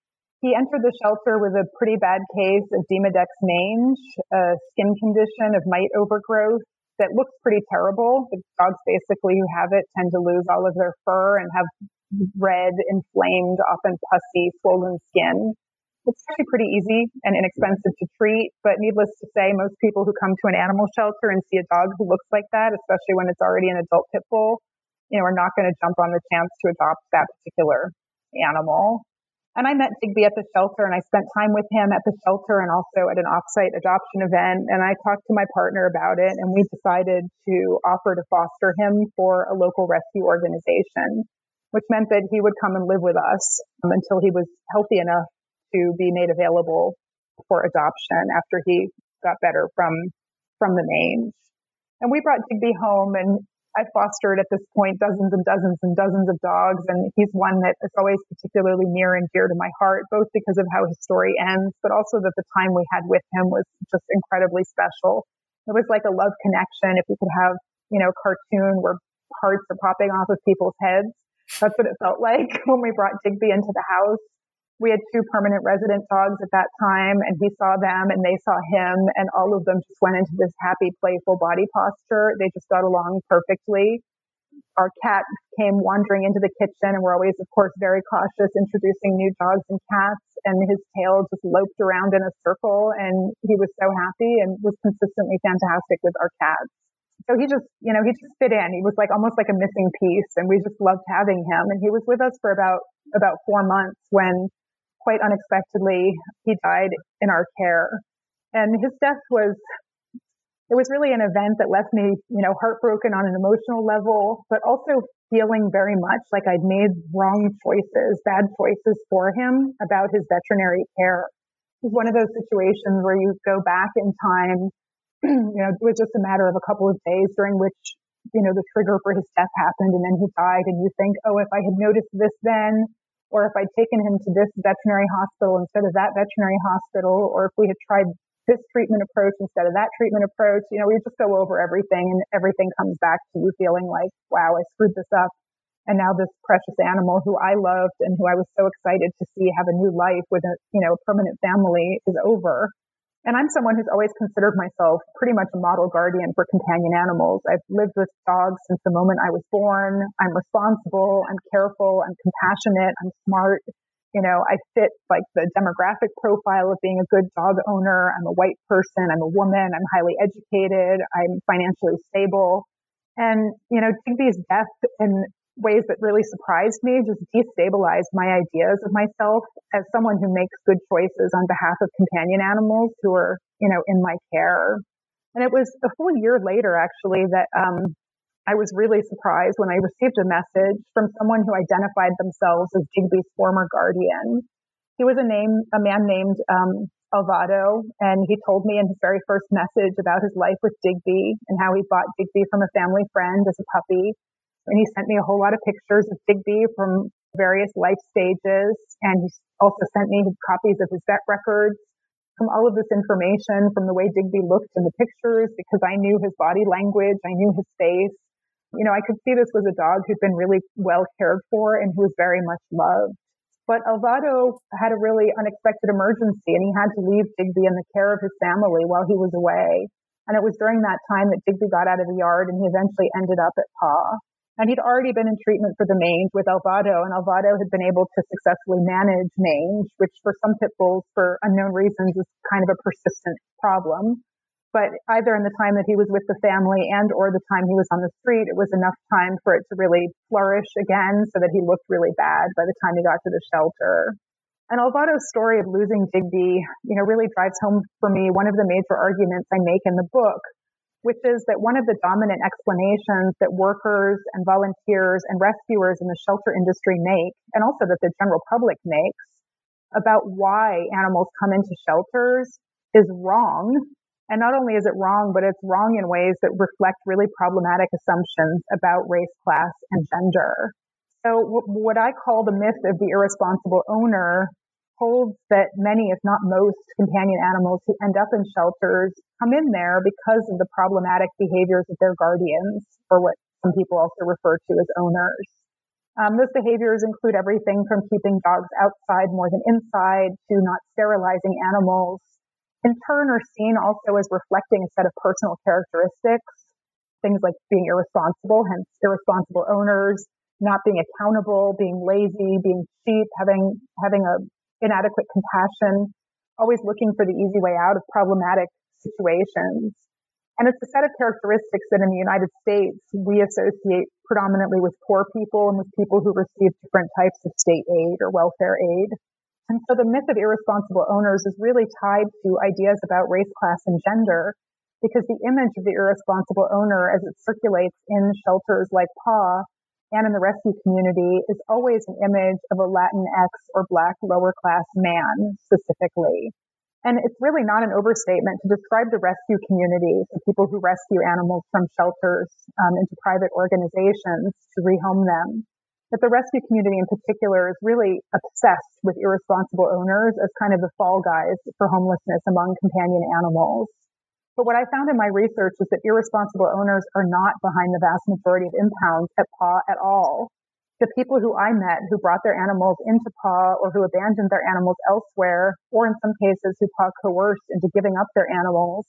He entered the shelter with a pretty bad case of Demodex mange, a skin condition of mite overgrowth that looks pretty terrible. The dogs basically who have it tend to lose all of their fur and have red, inflamed, often pussy, swollen skin. It's actually pretty easy and inexpensive to treat, but needless to say, most people who come to an animal shelter and see a dog who looks like that, especially when it's already an adult pit bull, you know, are not going to jump on the chance to adopt that particular animal. And I met Digby at the shelter and I spent time with him at the shelter and also at an offsite adoption event. And I talked to my partner about it and we decided to offer to foster him for a local rescue organization, which meant that he would come and live with us um, until he was healthy enough to be made available for adoption after he got better from, from the mange. And we brought Digby home and I fostered at this point dozens and dozens and dozens of dogs, and he's one that is always particularly near and dear to my heart, both because of how his story ends, but also that the time we had with him was just incredibly special. It was like a love connection. If you could have, you know, a cartoon where hearts are popping off of people's heads, that's what it felt like when we brought Digby into the house we had two permanent resident dogs at that time and he saw them and they saw him and all of them just went into this happy, playful body posture. They just got along perfectly. Our cat came wandering into the kitchen and we're always, of course, very cautious introducing new dogs and cats and his tail just loped around in a circle and he was so happy and was consistently fantastic with our cats. So he just, you know, he just fit in. He was like almost like a missing piece and we just loved having him. And he was with us for about, about four months when quite unexpectedly, he died in our care. And his death was, it was really an event that left me, you know, heartbroken on an emotional level, but also feeling very much like I'd made wrong choices, bad choices for him about his veterinary care. It was one of those situations where you go back in time, you know, it was just a matter of a couple of days during which, you know, the trigger for his death happened and then he died and you think, oh, if I had noticed this then, or if I'd taken him to this veterinary hospital instead of that veterinary hospital, or if we had tried this treatment approach instead of that treatment approach, you know, we just go over everything and everything comes back to you feeling like, wow, I screwed this up. And now this precious animal who I loved and who I was so excited to see have a new life with a, you know, permanent family is over. And I'm someone who's always considered myself pretty much a model guardian for companion animals. I've lived with dogs since the moment I was born. I'm responsible. I'm careful. I'm compassionate. I'm smart. You know, I fit like the demographic profile of being a good dog owner. I'm a white person. I'm a woman. I'm highly educated. I'm financially stable. And, you know, Digby's death and ways that really surprised me, just destabilized my ideas of myself as someone who makes good choices on behalf of companion animals who are, you know, in my care. And it was a full year later, actually, that um, I was really surprised when I received a message from someone who identified themselves as Digby's former guardian. He was a name, a man named um, Alvado, and he told me in his very first message about his life with Digby and how he bought Digby from a family friend as a puppy and he sent me a whole lot of pictures of Digby from various life stages. And he also sent me copies of his vet records from all of this information from the way Digby looked in the pictures because I knew his body language. I knew his face. You know, I could see this was a dog who'd been really well cared for and who was very much loved. But Alvado had a really unexpected emergency and he had to leave Digby in the care of his family while he was away. And it was during that time that Digby got out of the yard and he eventually ended up at PAW. And he'd already been in treatment for the mange with Alvado, and Alvado had been able to successfully manage mange, which for some pit bulls, for unknown reasons, is kind of a persistent problem. But either in the time that he was with the family and or the time he was on the street, it was enough time for it to really flourish again so that he looked really bad by the time he got to the shelter. And Alvado's story of losing Digby, you know, really drives home for me one of the major arguments I make in the book, which is that one of the dominant explanations that workers and volunteers and rescuers in the shelter industry make, and also that the general public makes about why animals come into shelters is wrong. And not only is it wrong, but it's wrong in ways that reflect really problematic assumptions about race, class, and gender. So what I call the myth of the irresponsible owner holds that many, if not most, companion animals who end up in shelters come in there because of the problematic behaviors of their guardians, or what some people also refer to as owners. Um, those behaviors include everything from keeping dogs outside more than inside to not sterilizing animals. In turn, are seen also as reflecting a set of personal characteristics, things like being irresponsible, hence irresponsible owners, not being accountable, being lazy, being cheap, having having a inadequate compassion, always looking for the easy way out of problematic situations. And it's a set of characteristics that in the United States we associate predominantly with poor people and with people who receive different types of state aid or welfare aid. And so the myth of irresponsible owners is really tied to ideas about race, class, and gender because the image of the irresponsible owner as it circulates in shelters like PAW and in the rescue community is always an image of a Latinx or black lower class man specifically. And it's really not an overstatement to describe the rescue community, the people who rescue animals from shelters um, into private organizations to rehome them, that the rescue community in particular is really obsessed with irresponsible owners as kind of the fall guys for homelessness among companion animals. But what I found in my research is that irresponsible owners are not behind the vast majority of impounds at PAW at all. The people who I met who brought their animals into PAW or who abandoned their animals elsewhere, or in some cases who PAW coerced into giving up their animals,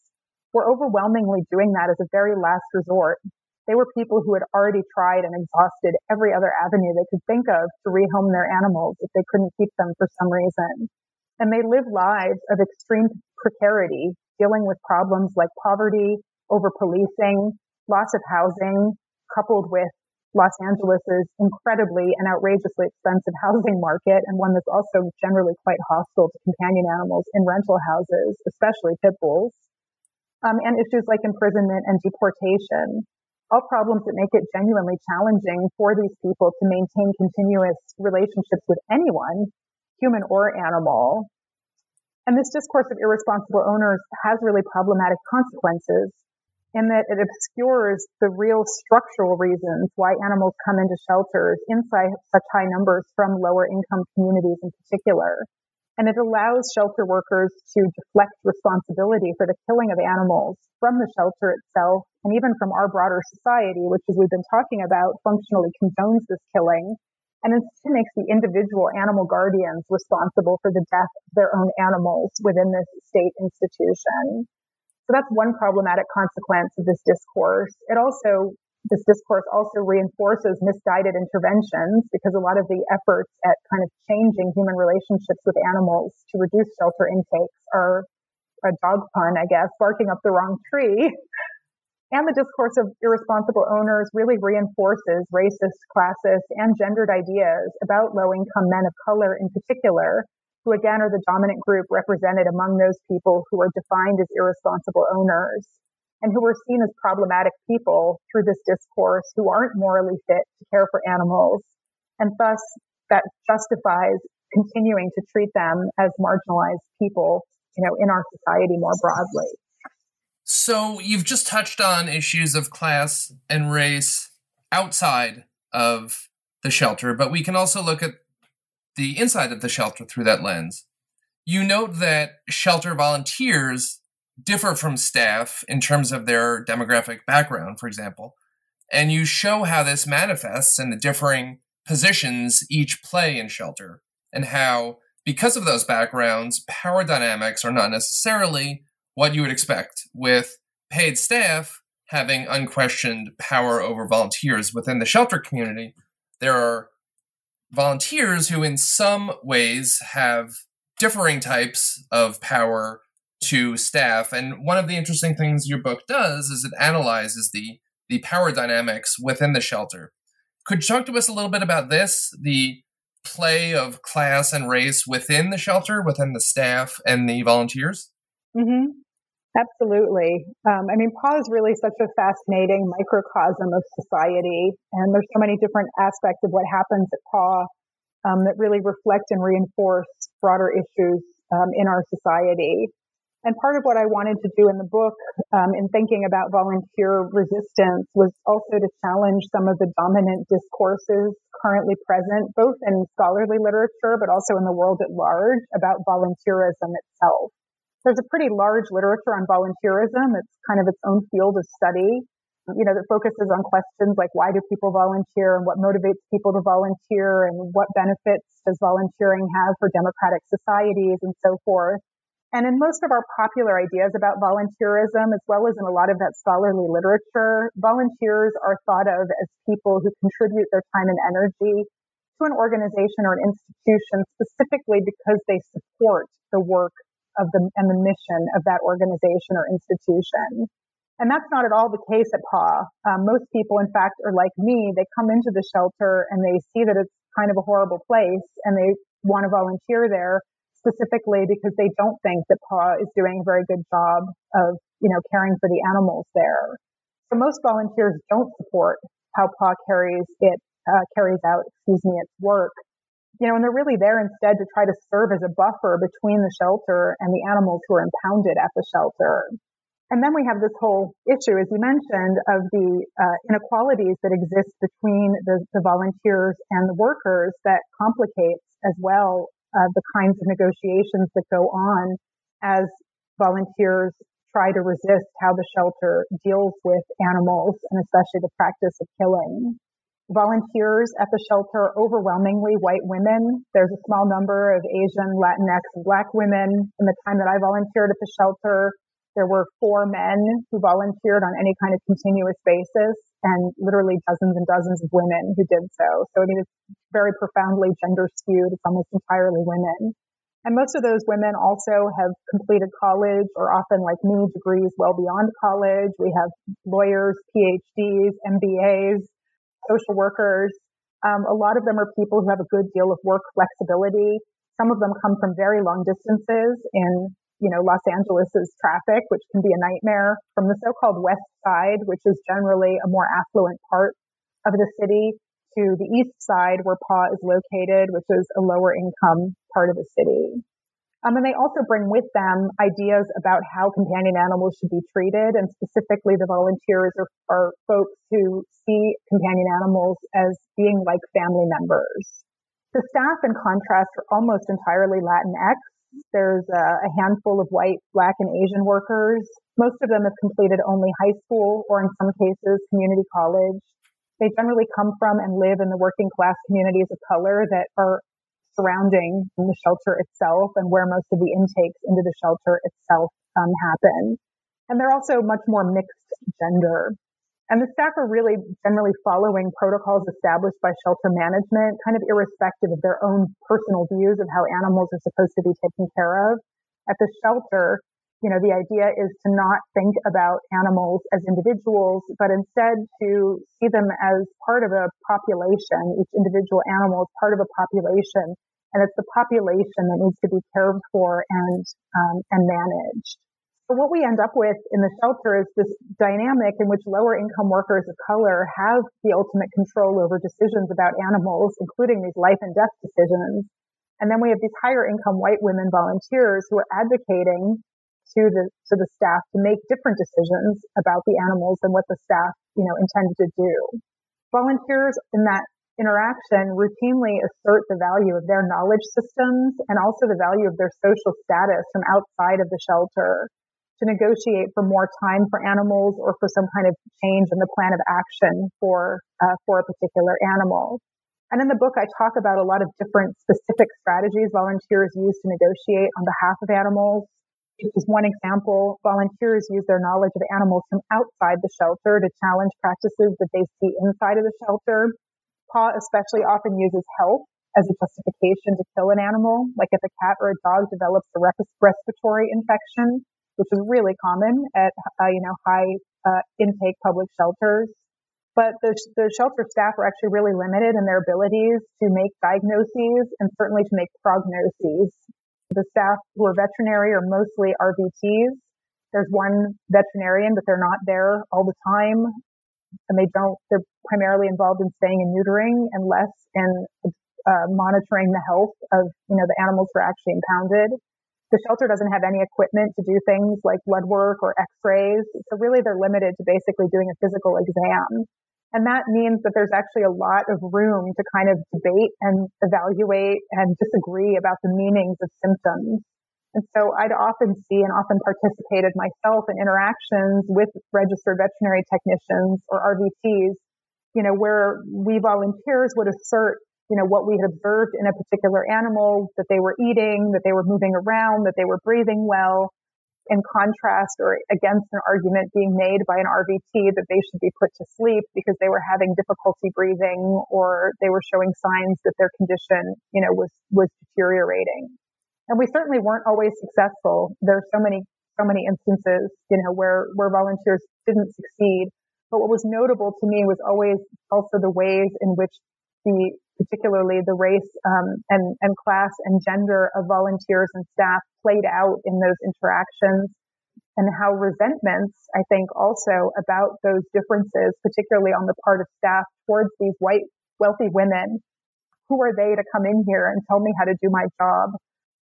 were overwhelmingly doing that as a very last resort. They were people who had already tried and exhausted every other avenue they could think of to rehome their animals if they couldn't keep them for some reason. And they live lives of extreme precarity dealing with problems like poverty, over policing, loss of housing, coupled with Los Angeles's incredibly and outrageously expensive housing market and one that's also generally quite hostile to companion animals in rental houses, especially pit bulls, um, and issues like imprisonment and deportation. All problems that make it genuinely challenging for these people to maintain continuous relationships with anyone, human or animal, and this discourse of irresponsible owners has really problematic consequences in that it obscures the real structural reasons why animals come into shelters in such high numbers from lower income communities in particular. And it allows shelter workers to deflect responsibility for the killing of animals from the shelter itself and even from our broader society, which as we've been talking about functionally condones this killing and instead makes the individual animal guardians responsible for the death of their own animals within this state institution. So that's one problematic consequence of this discourse. It also, this discourse also reinforces misguided interventions because a lot of the efforts at kind of changing human relationships with animals to reduce shelter intakes are a dog pun, I guess, barking up the wrong tree. And the discourse of irresponsible owners really reinforces racist, classist, and gendered ideas about low income men of color in particular, who again are the dominant group represented among those people who are defined as irresponsible owners and who are seen as problematic people through this discourse who aren't morally fit to care for animals. And thus that justifies continuing to treat them as marginalized people, you know, in our society more broadly.
So you've just touched on issues of class and race outside of the shelter, but we can also look at the inside of the shelter through that lens. You note that shelter volunteers differ from staff in terms of their demographic background, for example, and you show how this manifests in the differing positions each play in shelter, and how, because of those backgrounds, power dynamics are not necessarily what you would expect with paid staff having unquestioned power over volunteers within the shelter community. There are volunteers who, in some ways, have differing types of power to staff. And one of the interesting things your book does is it analyzes the the power dynamics within the shelter. Could you talk to us a little bit about this, the play of class and race within the shelter, within the staff and the volunteers?
Mm-hmm. Absolutely. Um, I mean, PAW is really such a fascinating microcosm of society, and there's so many different aspects of what happens at PAW um, that really reflect and reinforce broader issues um, in our society. And part of what I wanted to do in the book, um, in thinking about volunteer resistance, was also to challenge some of the dominant discourses currently present, both in scholarly literature, but also in the world at large, about volunteerism itself. There's a pretty large literature on volunteerism. It's kind of its own field of study, you know, that focuses on questions like why do people volunteer and what motivates people to volunteer and what benefits does volunteering have for democratic societies and so forth. And in most of our popular ideas about volunteerism, as well as in a lot of that scholarly literature, volunteers are thought of as people who contribute their time and energy to an organization or an institution specifically because they support the work of the and the mission of that organization or institution. And that's not at all the case at PAW. Um, most people, in fact, are like me. They come into the shelter and they see that it's kind of a horrible place and they want to volunteer there specifically because they don't think that PAW is doing a very good job of, you know, caring for the animals there. So most volunteers don't support how PAW carries it, uh, carries out, excuse me, its work. You know, and they're really there instead to try to serve as a buffer between the shelter and the animals who are impounded at the shelter. And then we have this whole issue, as you mentioned, of the uh, inequalities that exist between the, the, volunteers and the workers that complicates as well uh, the kinds of negotiations that go on as volunteers try to resist how the shelter deals with animals and especially the practice of killing. Volunteers at the shelter overwhelmingly white women. There's a small number of Asian, Latinx, and Black women. In the time that I volunteered at the shelter, there were four men who volunteered on any kind of continuous basis and literally dozens and dozens of women who did so. So I mean, it's very profoundly gender skewed. It's almost entirely women. And most of those women also have completed college or often like me, degrees well beyond college. We have lawyers, PhDs, MBAs, social workers. Um, a lot of them are people who have a good deal of work flexibility. Some of them come from very long distances in you know, Los Angeles's traffic, which can be a nightmare from the so-called west side, which is generally a more affluent part of the city to the east side where PA is located, which is a lower income part of the city. Um, and they also bring with them ideas about how companion animals should be treated. And specifically, the volunteers are, are folks who see companion animals as being like family members. The staff, in contrast, are almost entirely Latinx. There's a, handful of white, black, and Asian workers. Most of them have completed only high school or in some cases community college. They generally come from and live in the working class communities of color that are surrounding the shelter itself and where most of the intakes into the shelter itself um, happen. And they're also much more mixed gender. And the staff are really generally following protocols established by shelter management, kind of irrespective of their own personal views of how animals are supposed to be taken care of. At the shelter, you know, the idea is to not think about animals as individuals, but instead to see them as part of a population. Each individual animal is part of a population, and it's the population that needs to be cared for and um, and managed. So what we end up with in the shelter is this dynamic in which lower income workers of color have the ultimate control over decisions about animals, including these life and death decisions. And then we have these higher income white women volunteers who are advocating to the, to the staff to make different decisions about the animals than what the staff, you know, intended to do. Volunteers in that interaction routinely assert the value of their knowledge systems and also the value of their social status from outside of the shelter to negotiate for more time for animals or for some kind of change in the plan of action for uh, for a particular animal. And in the book, I talk about a lot of different specific strategies volunteers use to negotiate on behalf of animals. Just as one example, volunteers use their knowledge of animals from outside the shelter to challenge practices that they see inside of the shelter. PAW especially often uses health as a justification to kill an animal, like if a cat or a dog develops a respiratory infection, which is really common at uh, you know high uh, intake public shelters. But the, the shelter staff are actually really limited in their abilities to make diagnoses and certainly to make prognoses. The staff who are veterinary are mostly RVTs. There's one veterinarian, but they're not there all the time. And they don't, they're primarily involved in spaying and neutering and less in uh, monitoring the health of, you know, the animals who are actually impounded. The shelter doesn't have any equipment to do things like blood work or x-rays. So really they're limited to basically doing a physical exam. And that means that there's actually a lot of room to kind of debate and evaluate and disagree about the meanings of symptoms. And so I'd often see and often participated myself in interactions with registered veterinary technicians or RVTs, you know, where we volunteers would assert you know, what we had observed in a particular animal, that they were eating, that they were moving around, that they were breathing well, in contrast or against an argument being made by an RVT that they should be put to sleep because they were having difficulty breathing or they were showing signs that their condition, you know, was, was deteriorating. And we certainly weren't always successful. There are so many, so many instances, you know, where, where volunteers didn't succeed. But what was notable to me was always also the ways in which the, particularly the race um, and, and class and gender of volunteers and staff played out in those interactions and how resentments, I think also about those differences, particularly on the part of staff towards these white wealthy women. Who are they to come in here and tell me how to do my job?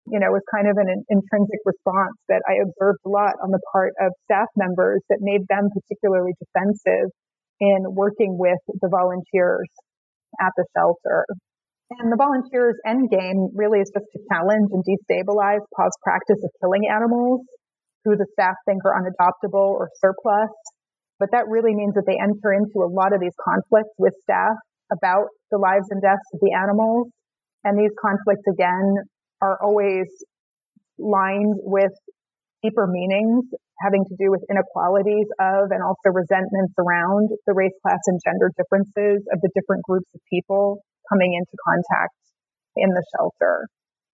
You know, was kind of an intrinsic response that I observed a lot on the part of staff members that made them particularly defensive in working with the volunteers at the shelter. And the volunteers' end game really is just to challenge and destabilize PAW's practice of killing animals who the staff think are unadoptable or surplus. But that really means that they enter into a lot of these conflicts with staff about the lives and deaths of the animals. And these conflicts again are always lined with deeper meanings having to do with inequalities of and also resentments around the race, class, and gender differences of the different groups of people coming into contact in the shelter.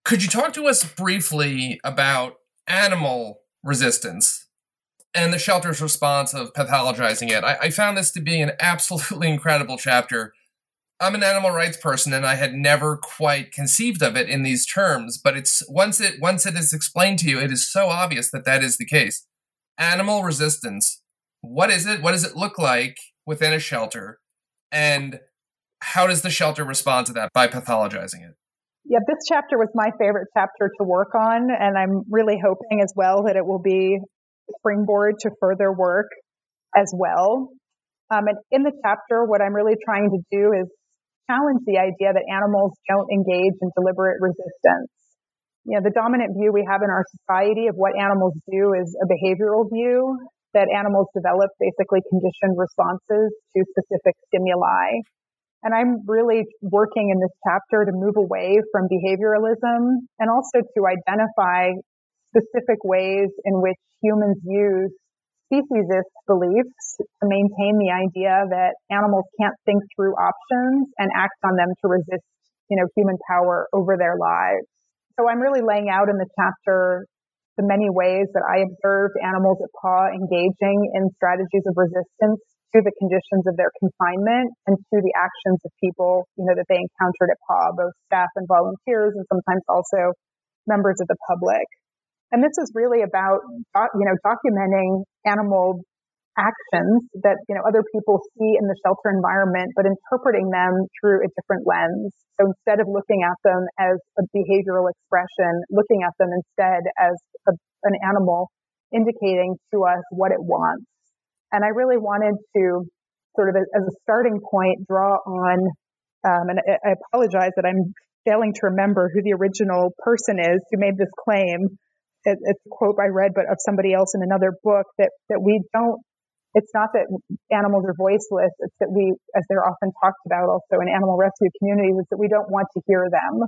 Could you talk to us briefly about animal resistance and the shelter's response of pathologizing it. I, I, found this to be an absolutely incredible chapter. I'm an animal rights person and I had never quite conceived of it in these terms, but it's once it once it is explained to you, it is so obvious that that is the case. Animal resistance. What is it? What does it look like within a shelter? And how does the shelter respond to that by pathologizing it?
Yeah, this chapter was my favorite chapter to work on, and I'm really hoping as well that it will be springboard to further work as well. Um, and in the chapter, what I'm really trying to do is challenge the idea that animals don't engage in deliberate resistance. You know, the dominant view we have in our society of what animals do is a behavioral view that animals develop basically conditioned responses to specific stimuli. And I'm really working in this chapter to move away from behavioralism and also to identify specific ways in which humans use speciesist beliefs to maintain the idea that animals can't think through options and act on them to resist, you know, human power over their lives. So I'm really laying out in the chapter the many ways that I observed animals at PAW engaging in strategies of resistance to the conditions of their confinement and to the actions of people, you know, that they encountered at PAW, both staff and volunteers and sometimes also members of the public. And this is really about, you know, documenting animal actions that, you know, other people see in the shelter environment, but interpreting them through a different lens. So instead of looking at them as a behavioral expression, looking at them instead as a, an animal indicating to us what it wants and I really wanted to sort of as a starting point draw on, um, and I, I apologize that I'm failing to remember who the original person is who made this claim. It, it's a quote I read, but of somebody else in another book that, that we don't, it's not that animals are voiceless. It's that we, as they're often talked about also in animal rescue communities, is that we don't want to hear them,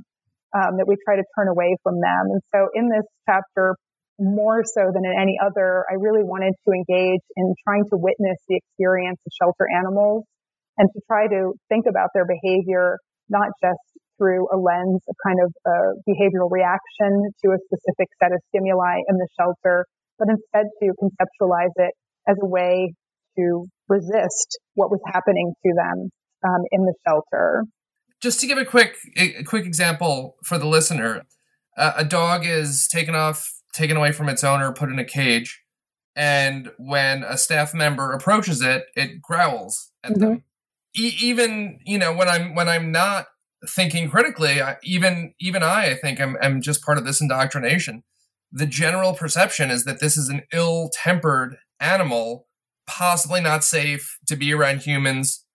um, that we try to turn away from them. And so in this chapter, more so than in any other, I really wanted to engage in trying to witness the experience of shelter animals and to try to think about their behavior, not just through a lens of kind of a behavioral reaction to a specific set of stimuli in the shelter, but instead to conceptualize it as a way to resist what was happening to them um, in the shelter.
Just to give a quick, a quick example for the listener, uh, a dog is taken off taken away from its owner, put in a cage, and when a staff member approaches it, it growls at mm-hmm. them. E- even you know when I'm when I'm not thinking critically, I, even even I, I think I'm, I'm just part of this indoctrination. The general perception is that this is an ill-tempered animal, possibly not safe to be around humans.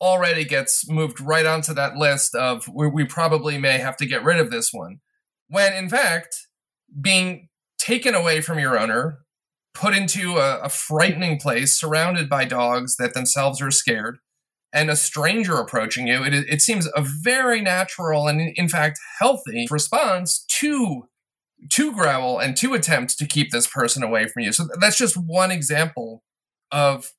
Already gets moved right onto that list of we, we probably may have to get rid of this one. When in fact, being taken away from your owner, put into a, a frightening place, surrounded by dogs that themselves are scared, and a stranger approaching you, it, it seems a very natural and, in fact, healthy response to to growl and to attempt to keep this person away from you. So that's just one example of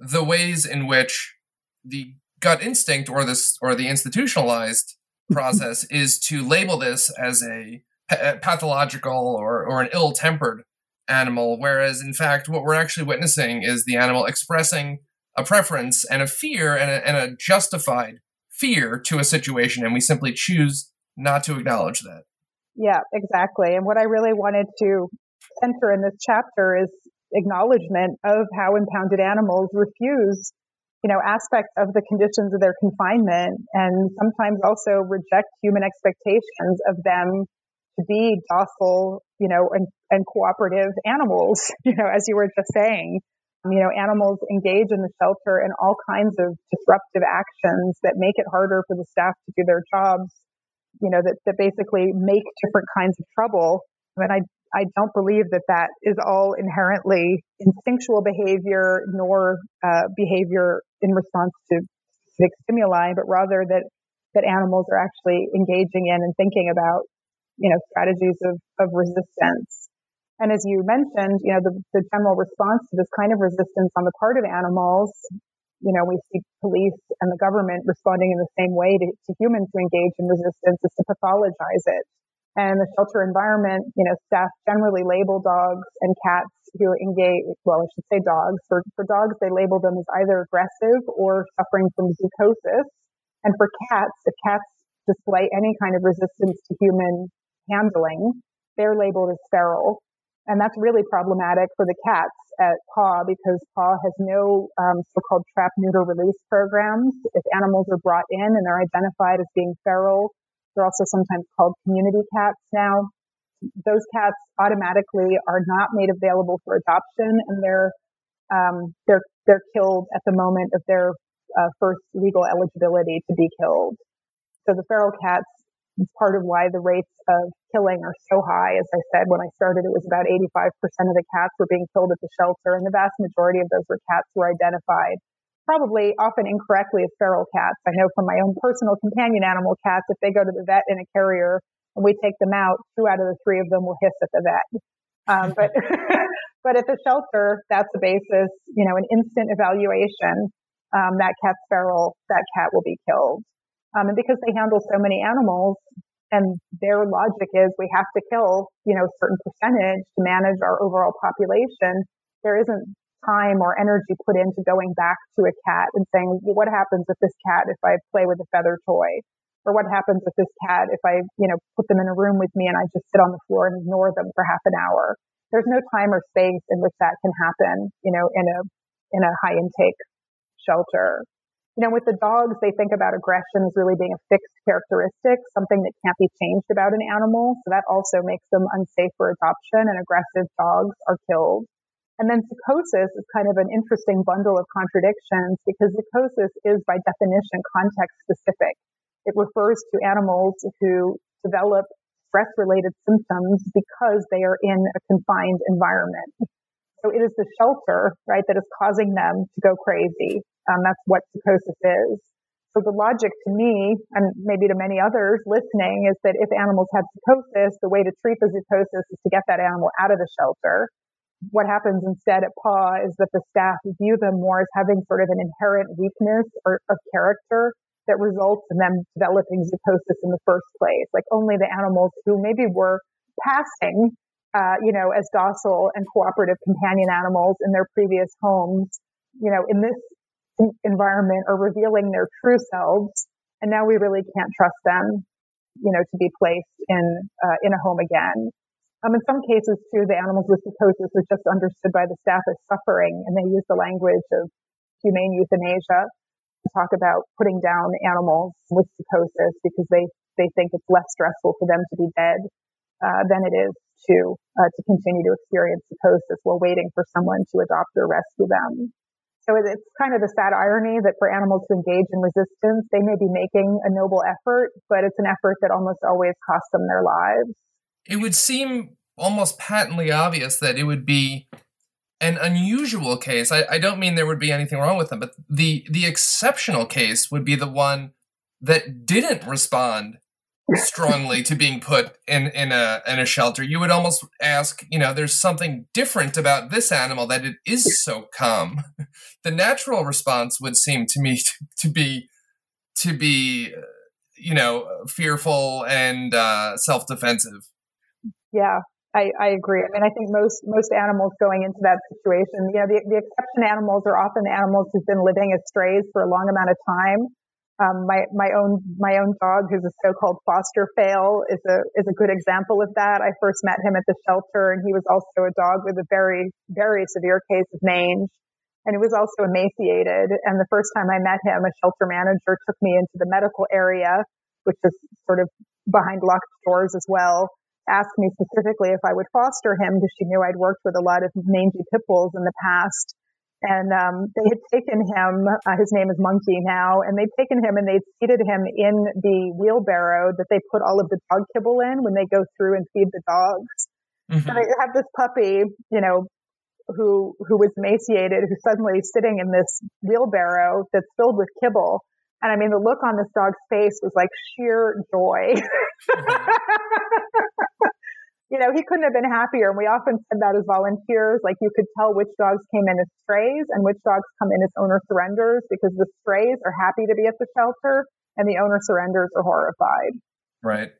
the ways in which the gut instinct or this or the institutionalized process is to label this as a Uh, pathological or, or an ill-tempered animal, whereas in fact, what we're actually witnessing is the animal expressing a preference and a fear and a, and a justified fear to a situation, and we simply choose not to acknowledge that.
Yeah, exactly. And what I really wanted to center in this chapter is acknowledgement of how impounded animals refuse, you know, aspects of the conditions of their confinement and sometimes also reject human expectations of them to be docile, you know, and, and cooperative animals, you know, as you were just saying. You know, animals engage in the shelter in all kinds of disruptive actions that make it harder for the staff to do their jobs, you know, that, that basically make different kinds of trouble. And I, I don't believe that that is all inherently instinctual behavior nor uh, behavior in response to specific stimuli, but rather that that animals are actually engaging in and thinking about you know, strategies of, of resistance. And as you mentioned, you know, the, the general response to this kind of resistance on the part of animals, you know, we see police and the government responding in the same way to, to humans who engage in resistance is to pathologize it. And the shelter environment, you know, staff generally label dogs and cats who engage, well, I should say dogs. For, for dogs, they label them as either aggressive or suffering from zoochosis. And for cats, if cats display any kind of resistance to human handling, they're labeled as feral. And that's really problematic for the cats at PAW because PAW has no um, so-called trap neuter release programs. If animals are brought in and they're identified as being feral, they're also sometimes called community cats now. Those cats automatically are not made available for adoption and they're um, they're they're killed at the moment of their uh, first legal eligibility to be killed. So the feral cats it's part of why the rates of killing are so high. As I said, when I started, it was about 85% of the cats were being killed at the shelter, and the vast majority of those were cats who were identified probably often incorrectly as feral cats. I know from my own personal companion animal cats, if they go to the vet in a carrier and we take them out, two out of the three of them will hiss at the vet. Um, but, but at the shelter, that's the basis, you know, an instant evaluation. Um, that cat's feral, that cat will be killed. Um, and because they handle so many animals and their logic is we have to kill, you know, a certain percentage to manage our overall population, there isn't time or energy put into going back to a cat and saying, what happens with this cat if I play with a feather toy? Or what happens with this cat if I, you know, put them in a room with me and I just sit on the floor and ignore them for half an hour? There's no time or space in which that can happen, you know, in a, in a high intake shelter you know, with the dogs, they think about aggression as really being a fixed characteristic, something that can't be changed about an animal. So that also makes them unsafe for adoption and aggressive dogs are killed. And then zoochosis is kind of an interesting bundle of contradictions because zoochosis is by definition context specific. It refers to animals who develop stress related symptoms because they are in a confined environment. So it is the shelter, right, that is causing them to go crazy. Um, that's what zoochosis is. So the logic to me, and maybe to many others listening, is that if animals have zoochosis, the way to treat the zoochosis is to get that animal out of the shelter. What happens instead at PAW is that the staff view them more as having sort of an inherent weakness or of character that results in them developing zoochosis in the first place. Like only the animals who maybe were passing, uh, you know, as docile and cooperative companion animals in their previous homes, you know, in this environment are revealing their true selves. And now we really can't trust them, you know, to be placed in, uh, in a home again. Um, in some cases too, the animals with zoochosis is just understood by the staff as suffering and they use the language of humane euthanasia to talk about putting down animals with zoochosis because they, they think it's less stressful for them to be dead, uh, than it is to, uh, to continue to experience zoochosis while waiting for someone to adopt or rescue them. So it's kind of the sad irony that for animals to engage in resistance, they may be making a noble effort, but it's an effort that almost always costs them their lives.
It would seem almost patently obvious that it would be an unusual case. I, I don't mean there would be anything wrong with them, but the the exceptional case would be the one that didn't respond strongly to being put in in a in a shelter you would almost ask you know there's something different about this animal that it is so calm the natural response would seem to me to, to be to be you know fearful and uh self-defensive
yeah I, I agree. I mean, I think most most animals going into that situation, you know, the, the exception animals are often animals who've been living as strays for a long amount of time. Um, my my own my own dog, who's a so-called foster fail, is a is a good example of that. I first met him at the shelter, and he was also a dog with a very very severe case of mange, and he was also emaciated. And the first time I met him, a shelter manager took me into the medical area, which is sort of behind locked doors as well asked me specifically if I would foster him because she knew I'd worked with a lot of mangy pit bulls in the past. And um, they had taken him, uh, his name is Monkey now, and they'd taken him and they'd seated him in the wheelbarrow that they put all of the dog kibble in when they go through and feed the dogs. Mm-hmm. And they have this puppy, you know, who who was emaciated, who's suddenly sitting in this wheelbarrow that's filled with kibble. And I mean, the look on this dog's face was like sheer joy. Mm-hmm. you know, he couldn't have been happier. And we often said that as volunteers, like you could tell which dogs came in as strays and which dogs come in as owner surrenders because the strays are happy to be at the shelter and the owner surrenders are horrified.
Right.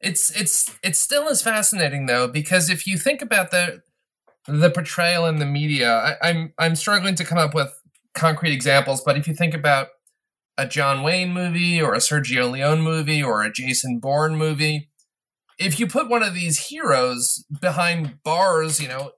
It's it's it still is fascinating though because if you think about the the portrayal in the media, I, I'm I'm struggling to come up with concrete examples, but if you think about a John Wayne movie or a Sergio Leone movie or a Jason Bourne movie, if you put one of these heroes behind bars, you know,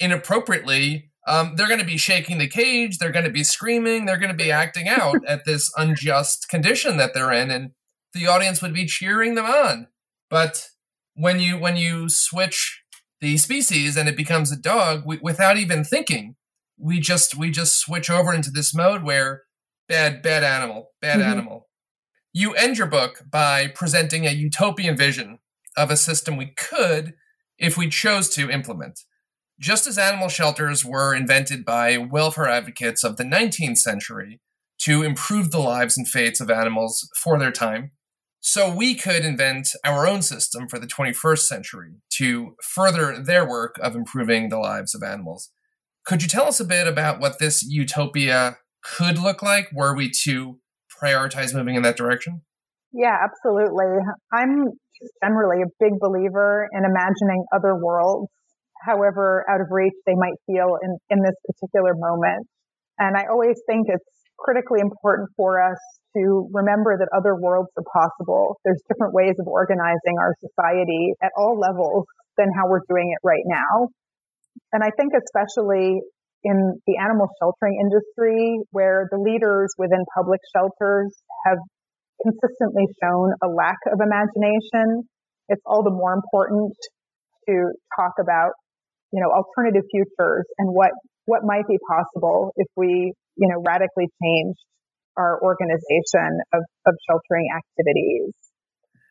inappropriately, um, they're going to be shaking the cage. They're going to be screaming. They're going to be acting out at this unjust condition that they're in, and the audience would be cheering them on. But when you when you switch the species and it becomes a dog, we, without even thinking, we just we just switch over into this mode where bad bad animal, bad mm-hmm. animal. You end your book by presenting a utopian vision of a system we could, if we chose to, implement. Just as animal shelters were invented by welfare advocates of the 19th century to improve the lives and fates of animals for their time, so we could invent our own system for the 21st century to further their work of improving the lives of animals. Could you tell us a bit about what this utopia could look like were we to prioritize moving in that direction?
Yeah, absolutely. I'm generally a big believer in imagining other worlds, however out of reach they might feel in, in this particular moment. And I always think it's critically important for us to remember that other worlds are possible. There's different ways of organizing our society at all levels than how we're doing it right now. And I think especially in the animal sheltering industry where the leaders within public shelters have consistently shown a lack of imagination, it's all the more important to talk about, you know, alternative futures and what, what might be possible if we, you know, radically changed our organization of, of sheltering activities.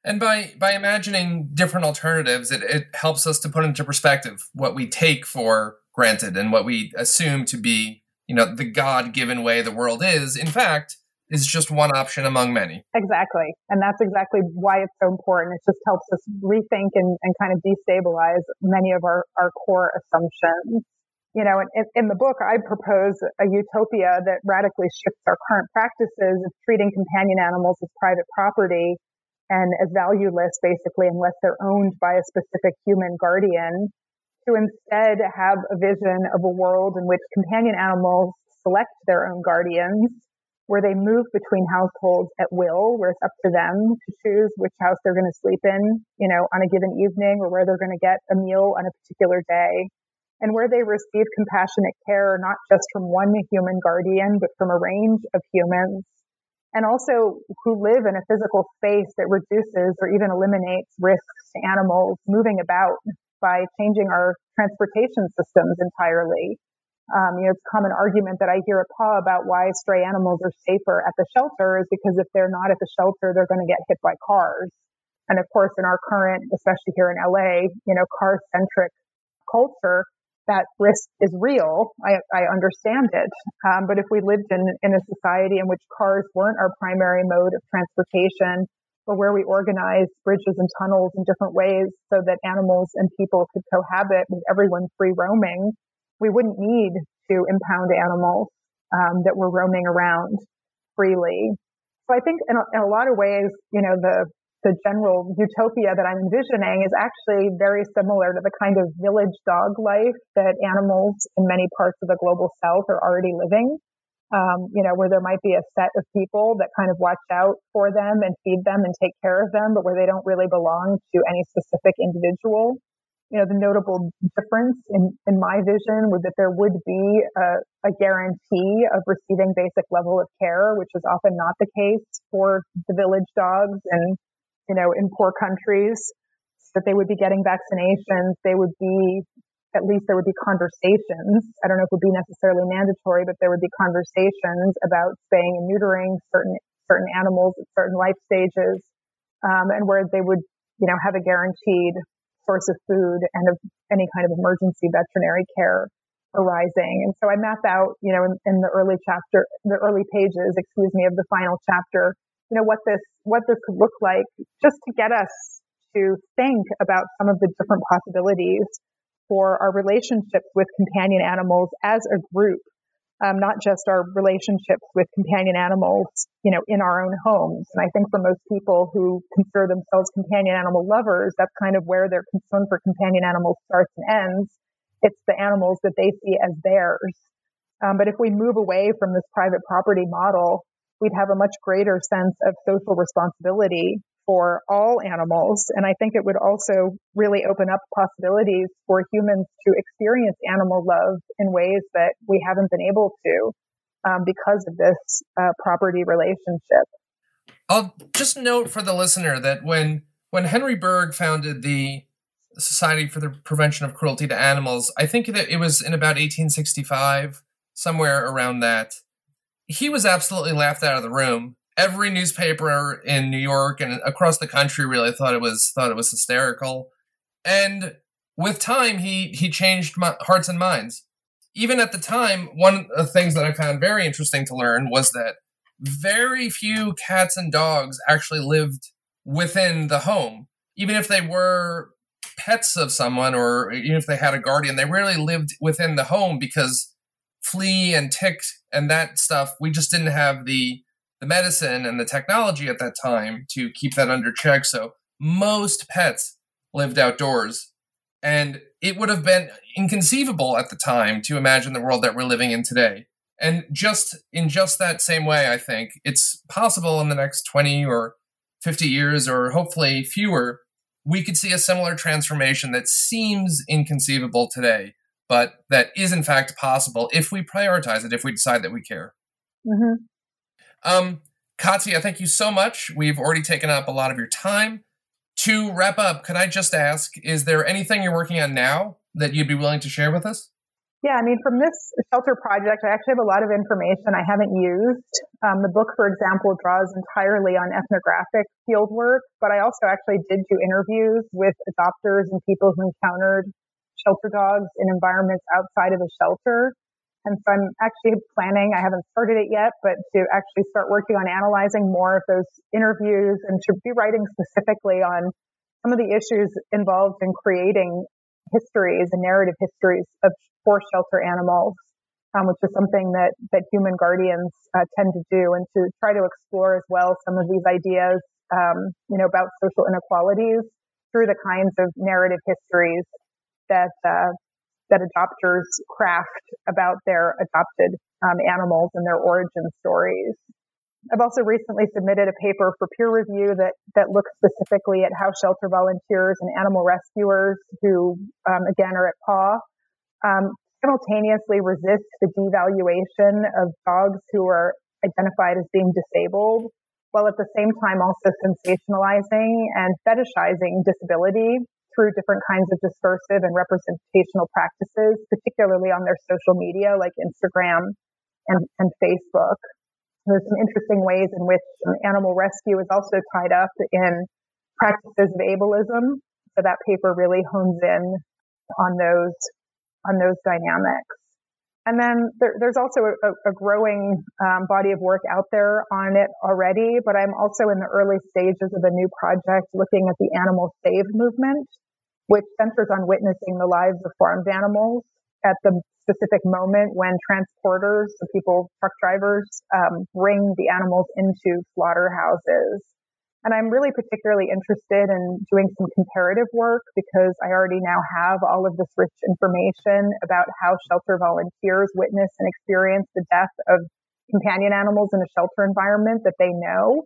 And by by imagining different alternatives, it, it helps us to put into perspective what we take for granted and what we assume to be, you know, the God given way the world is, in fact, is just one option among many.
Exactly. And that's exactly why it's so important. It just helps us rethink and, and kind of destabilize many of our, our core assumptions. You know, in, in the book, I propose a utopia that radically shifts our current practices of treating companion animals as private property and as valueless, basically, unless they're owned by a specific human guardian, to instead have a vision of a world in which companion animals select their own guardians where they move between households at will, where it's up to them to choose which house they're going to sleep in, you know, on a given evening or where they're going to get a meal on a particular day and where they receive compassionate care, not just from one human guardian, but from a range of humans and also who live in a physical space that reduces or even eliminates risks to animals moving about by changing our transportation systems entirely. Um, you know, it's a common argument that I hear at PAW about why stray animals are safer at the shelter is because if they're not at the shelter, they're going to get hit by cars. And of course, in our current, especially here in LA, you know, car centric culture, that risk is real. I, I understand it. Um, but if we lived in, in a society in which cars weren't our primary mode of transportation, or where we organized bridges and tunnels in different ways so that animals and people could cohabit with everyone free roaming, we wouldn't need to impound animals um, that were roaming around freely. So I think in a, in a lot of ways, you know, the the general utopia that I'm envisioning is actually very similar to the kind of village dog life that animals in many parts of the global south are already living. Um, you know, where there might be a set of people that kind of watch out for them and feed them and take care of them, but where they don't really belong to any specific individual you know, the notable difference in, in my vision would that there would be a, a guarantee of receiving basic level of care, which is often not the case for the village dogs and, you know, in poor countries, that they would be getting vaccinations. They would be, at least there would be conversations. I don't know if it would be necessarily mandatory, but there would be conversations about spaying and neutering certain, certain animals at certain life stages. Um, and where they would, you know, have a guaranteed source of food and of any kind of emergency veterinary care arising. And so I map out, you know, in, in, the early chapter, the early pages, excuse me, of the final chapter, you know, what this, what this could look like just to get us to think about some of the different possibilities for our relationships with companion animals as a group um, not just our relationships with companion animals, you know, in our own homes. And I think for most people who consider themselves companion animal lovers, that's kind of where their concern for companion animals starts and ends. It's the animals that they see as theirs. Um, but if we move away from this private property model, we'd have a much greater sense of social responsibility for all animals. And I think it would also really open up possibilities for humans to experience animal love in ways that we haven't been able to um, because of this uh, property relationship.
I'll just note for the listener that when when Henry Bergh founded the Society for the Prevention of Cruelty to Animals, I think that it was in about 1865, somewhere around that. He was absolutely laughed out of the room every newspaper in New York and across the country really thought it was thought it was hysterical. And with time, he he changed my, hearts and minds. Even at the time, one of the things that I found very interesting to learn was that very few cats and dogs actually lived within the home, even if they were pets of someone or even if they had a guardian. They rarely lived within the home because flea and tick and that stuff. We just didn't have the the medicine and the technology at that time to keep that under check. So most pets lived outdoors. And it would have been inconceivable at the time to imagine the world that we're living in today. And just in just that same way, I think it's possible in the next 20 or 50 years, or hopefully fewer, we could see a similar transformation that seems inconceivable today, but that is in fact possible if we prioritize it, if we decide that we care. Mm-hmm. Um, Katja, thank you so much. We've already taken up a lot of your time. To wrap up, could I just ask, is there anything you're working on now that you'd be willing to share with us?
Yeah, I mean, from this shelter project, I actually have a lot of information I haven't used. Um, the book, for example, draws entirely on ethnographic field work, but I also actually did do interviews with adopters and people who encountered shelter dogs in environments outside of a shelter. And so I'm actually planning, I haven't started it yet, but to actually start working on analyzing more of those interviews and to be writing specifically on some of the issues involved in creating histories and narrative histories of for shelter animals, um, which is something that, that human guardians uh, tend to do and to try to explore as well some of these ideas, um, you know, about social inequalities through the kinds of narrative histories that uh, that adopters craft about their adopted um, animals and their origin stories. I've also recently submitted a paper for peer review that, that looks specifically at how shelter volunteers and animal rescuers who, um, again, are at PAW, um, simultaneously resist the devaluation of dogs who are identified as being disabled, while at the same time also sensationalizing and fetishizing disability through different kinds of discursive and representational practices, particularly on their social media like Instagram and, and Facebook. There's some interesting ways in which animal rescue is also tied up in practices of ableism. So that paper really hones in on those on those dynamics. And then there, there's also a, a growing um, body of work out there on it already, but I'm also in the early stages of a new project looking at the animal save movement, which centers on witnessing the lives of farmed animals at the specific moment when transporters, the people, truck drivers, um, bring the animals into slaughterhouses. And I'm really particularly interested in doing some comparative work because I already now have all of this rich information about how shelter volunteers witness and experience the death of companion animals in a shelter environment that they know.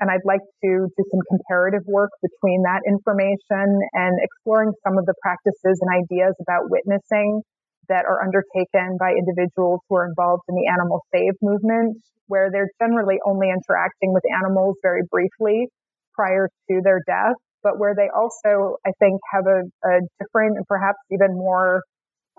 And I'd like to do some comparative work between that information and exploring some of the practices and ideas about witnessing that are undertaken by individuals who are involved in the animal save movement, where they're generally only interacting with animals very briefly prior to their death, but where they also, I think, have a, a different and perhaps even more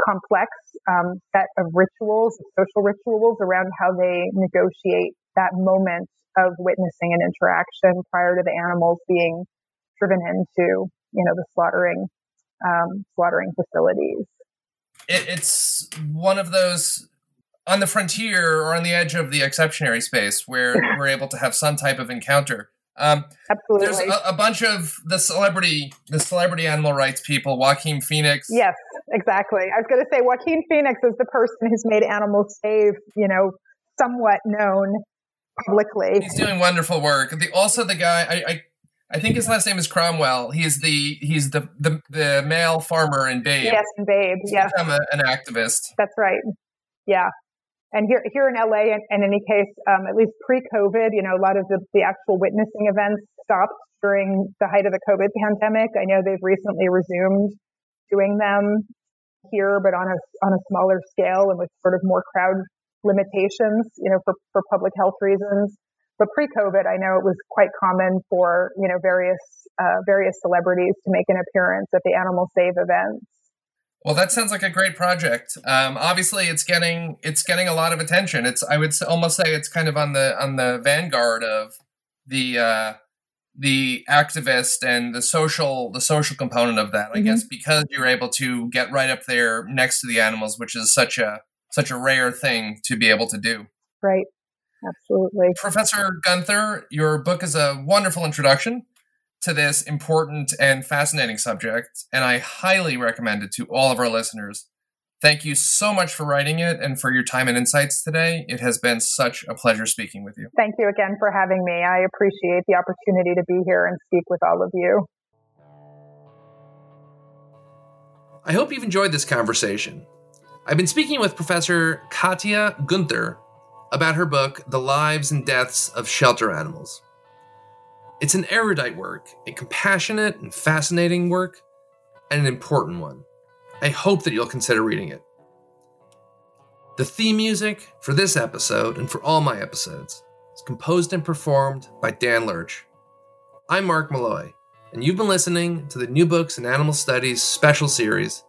complex um, set of rituals, social rituals around how they negotiate that moment of witnessing an interaction prior to the animals being driven into, you know, the slaughtering, um, slaughtering facilities
it, it's one of those on the frontier or on the edge of the exceptionary space where we're able to have some type of encounter.
Um, Absolutely.
There's a, a, bunch of the celebrity, the celebrity animal rights people, Joaquin Phoenix.
Yes, exactly. I was going to say Joaquin Phoenix is the person who's made Animals Save, you know, somewhat known publicly.
He's doing wonderful work. The, also, the guy I, I I think his last name is Cromwell. He's the he's the the, the male farmer in Babe.
Yes, in Babe. He's yes,
a, an activist.
That's right. Yeah, and here here in LA, in, in any case, um, at least pre-COVID, you know, a lot of the, the actual witnessing events stopped during the height of the COVID pandemic. I know they've recently resumed doing them here, but on a on a smaller scale and with sort of more crowd limitations, you know, for for public health reasons. But pre-COVID, I know it was quite common for you know various uh, various celebrities to make an appearance at the Animal Save events.
Well, that sounds like a great project. Um, obviously, it's getting it's getting a lot of attention. It's I would almost say it's kind of on the on the vanguard of the uh, the activist and the social the social component of that. I mm-hmm. guess because you're able to get right up there next to the animals, which is such a such a rare thing to be able to do.
Right. Absolutely.
Professor Guenther, your book is a wonderful introduction to this important and fascinating subject, and I highly recommend it to all of our listeners. Thank you so much for writing it and for your time and insights today. It has been such a pleasure speaking with you.
Thank you again for having me. I appreciate the opportunity to be here and speak with all of you.
I hope you've enjoyed this conversation. I've been speaking with Professor Katja Guenther about her book, The Lives and Deaths of Shelter Animals. It's an erudite work, a compassionate and fascinating work, and an important one. I hope that you'll consider reading it. The theme music for this episode and for all my episodes is composed and performed by Dan Lurch. I'm Mark Malloy, and you've been listening to the New Books in Animal Studies special series,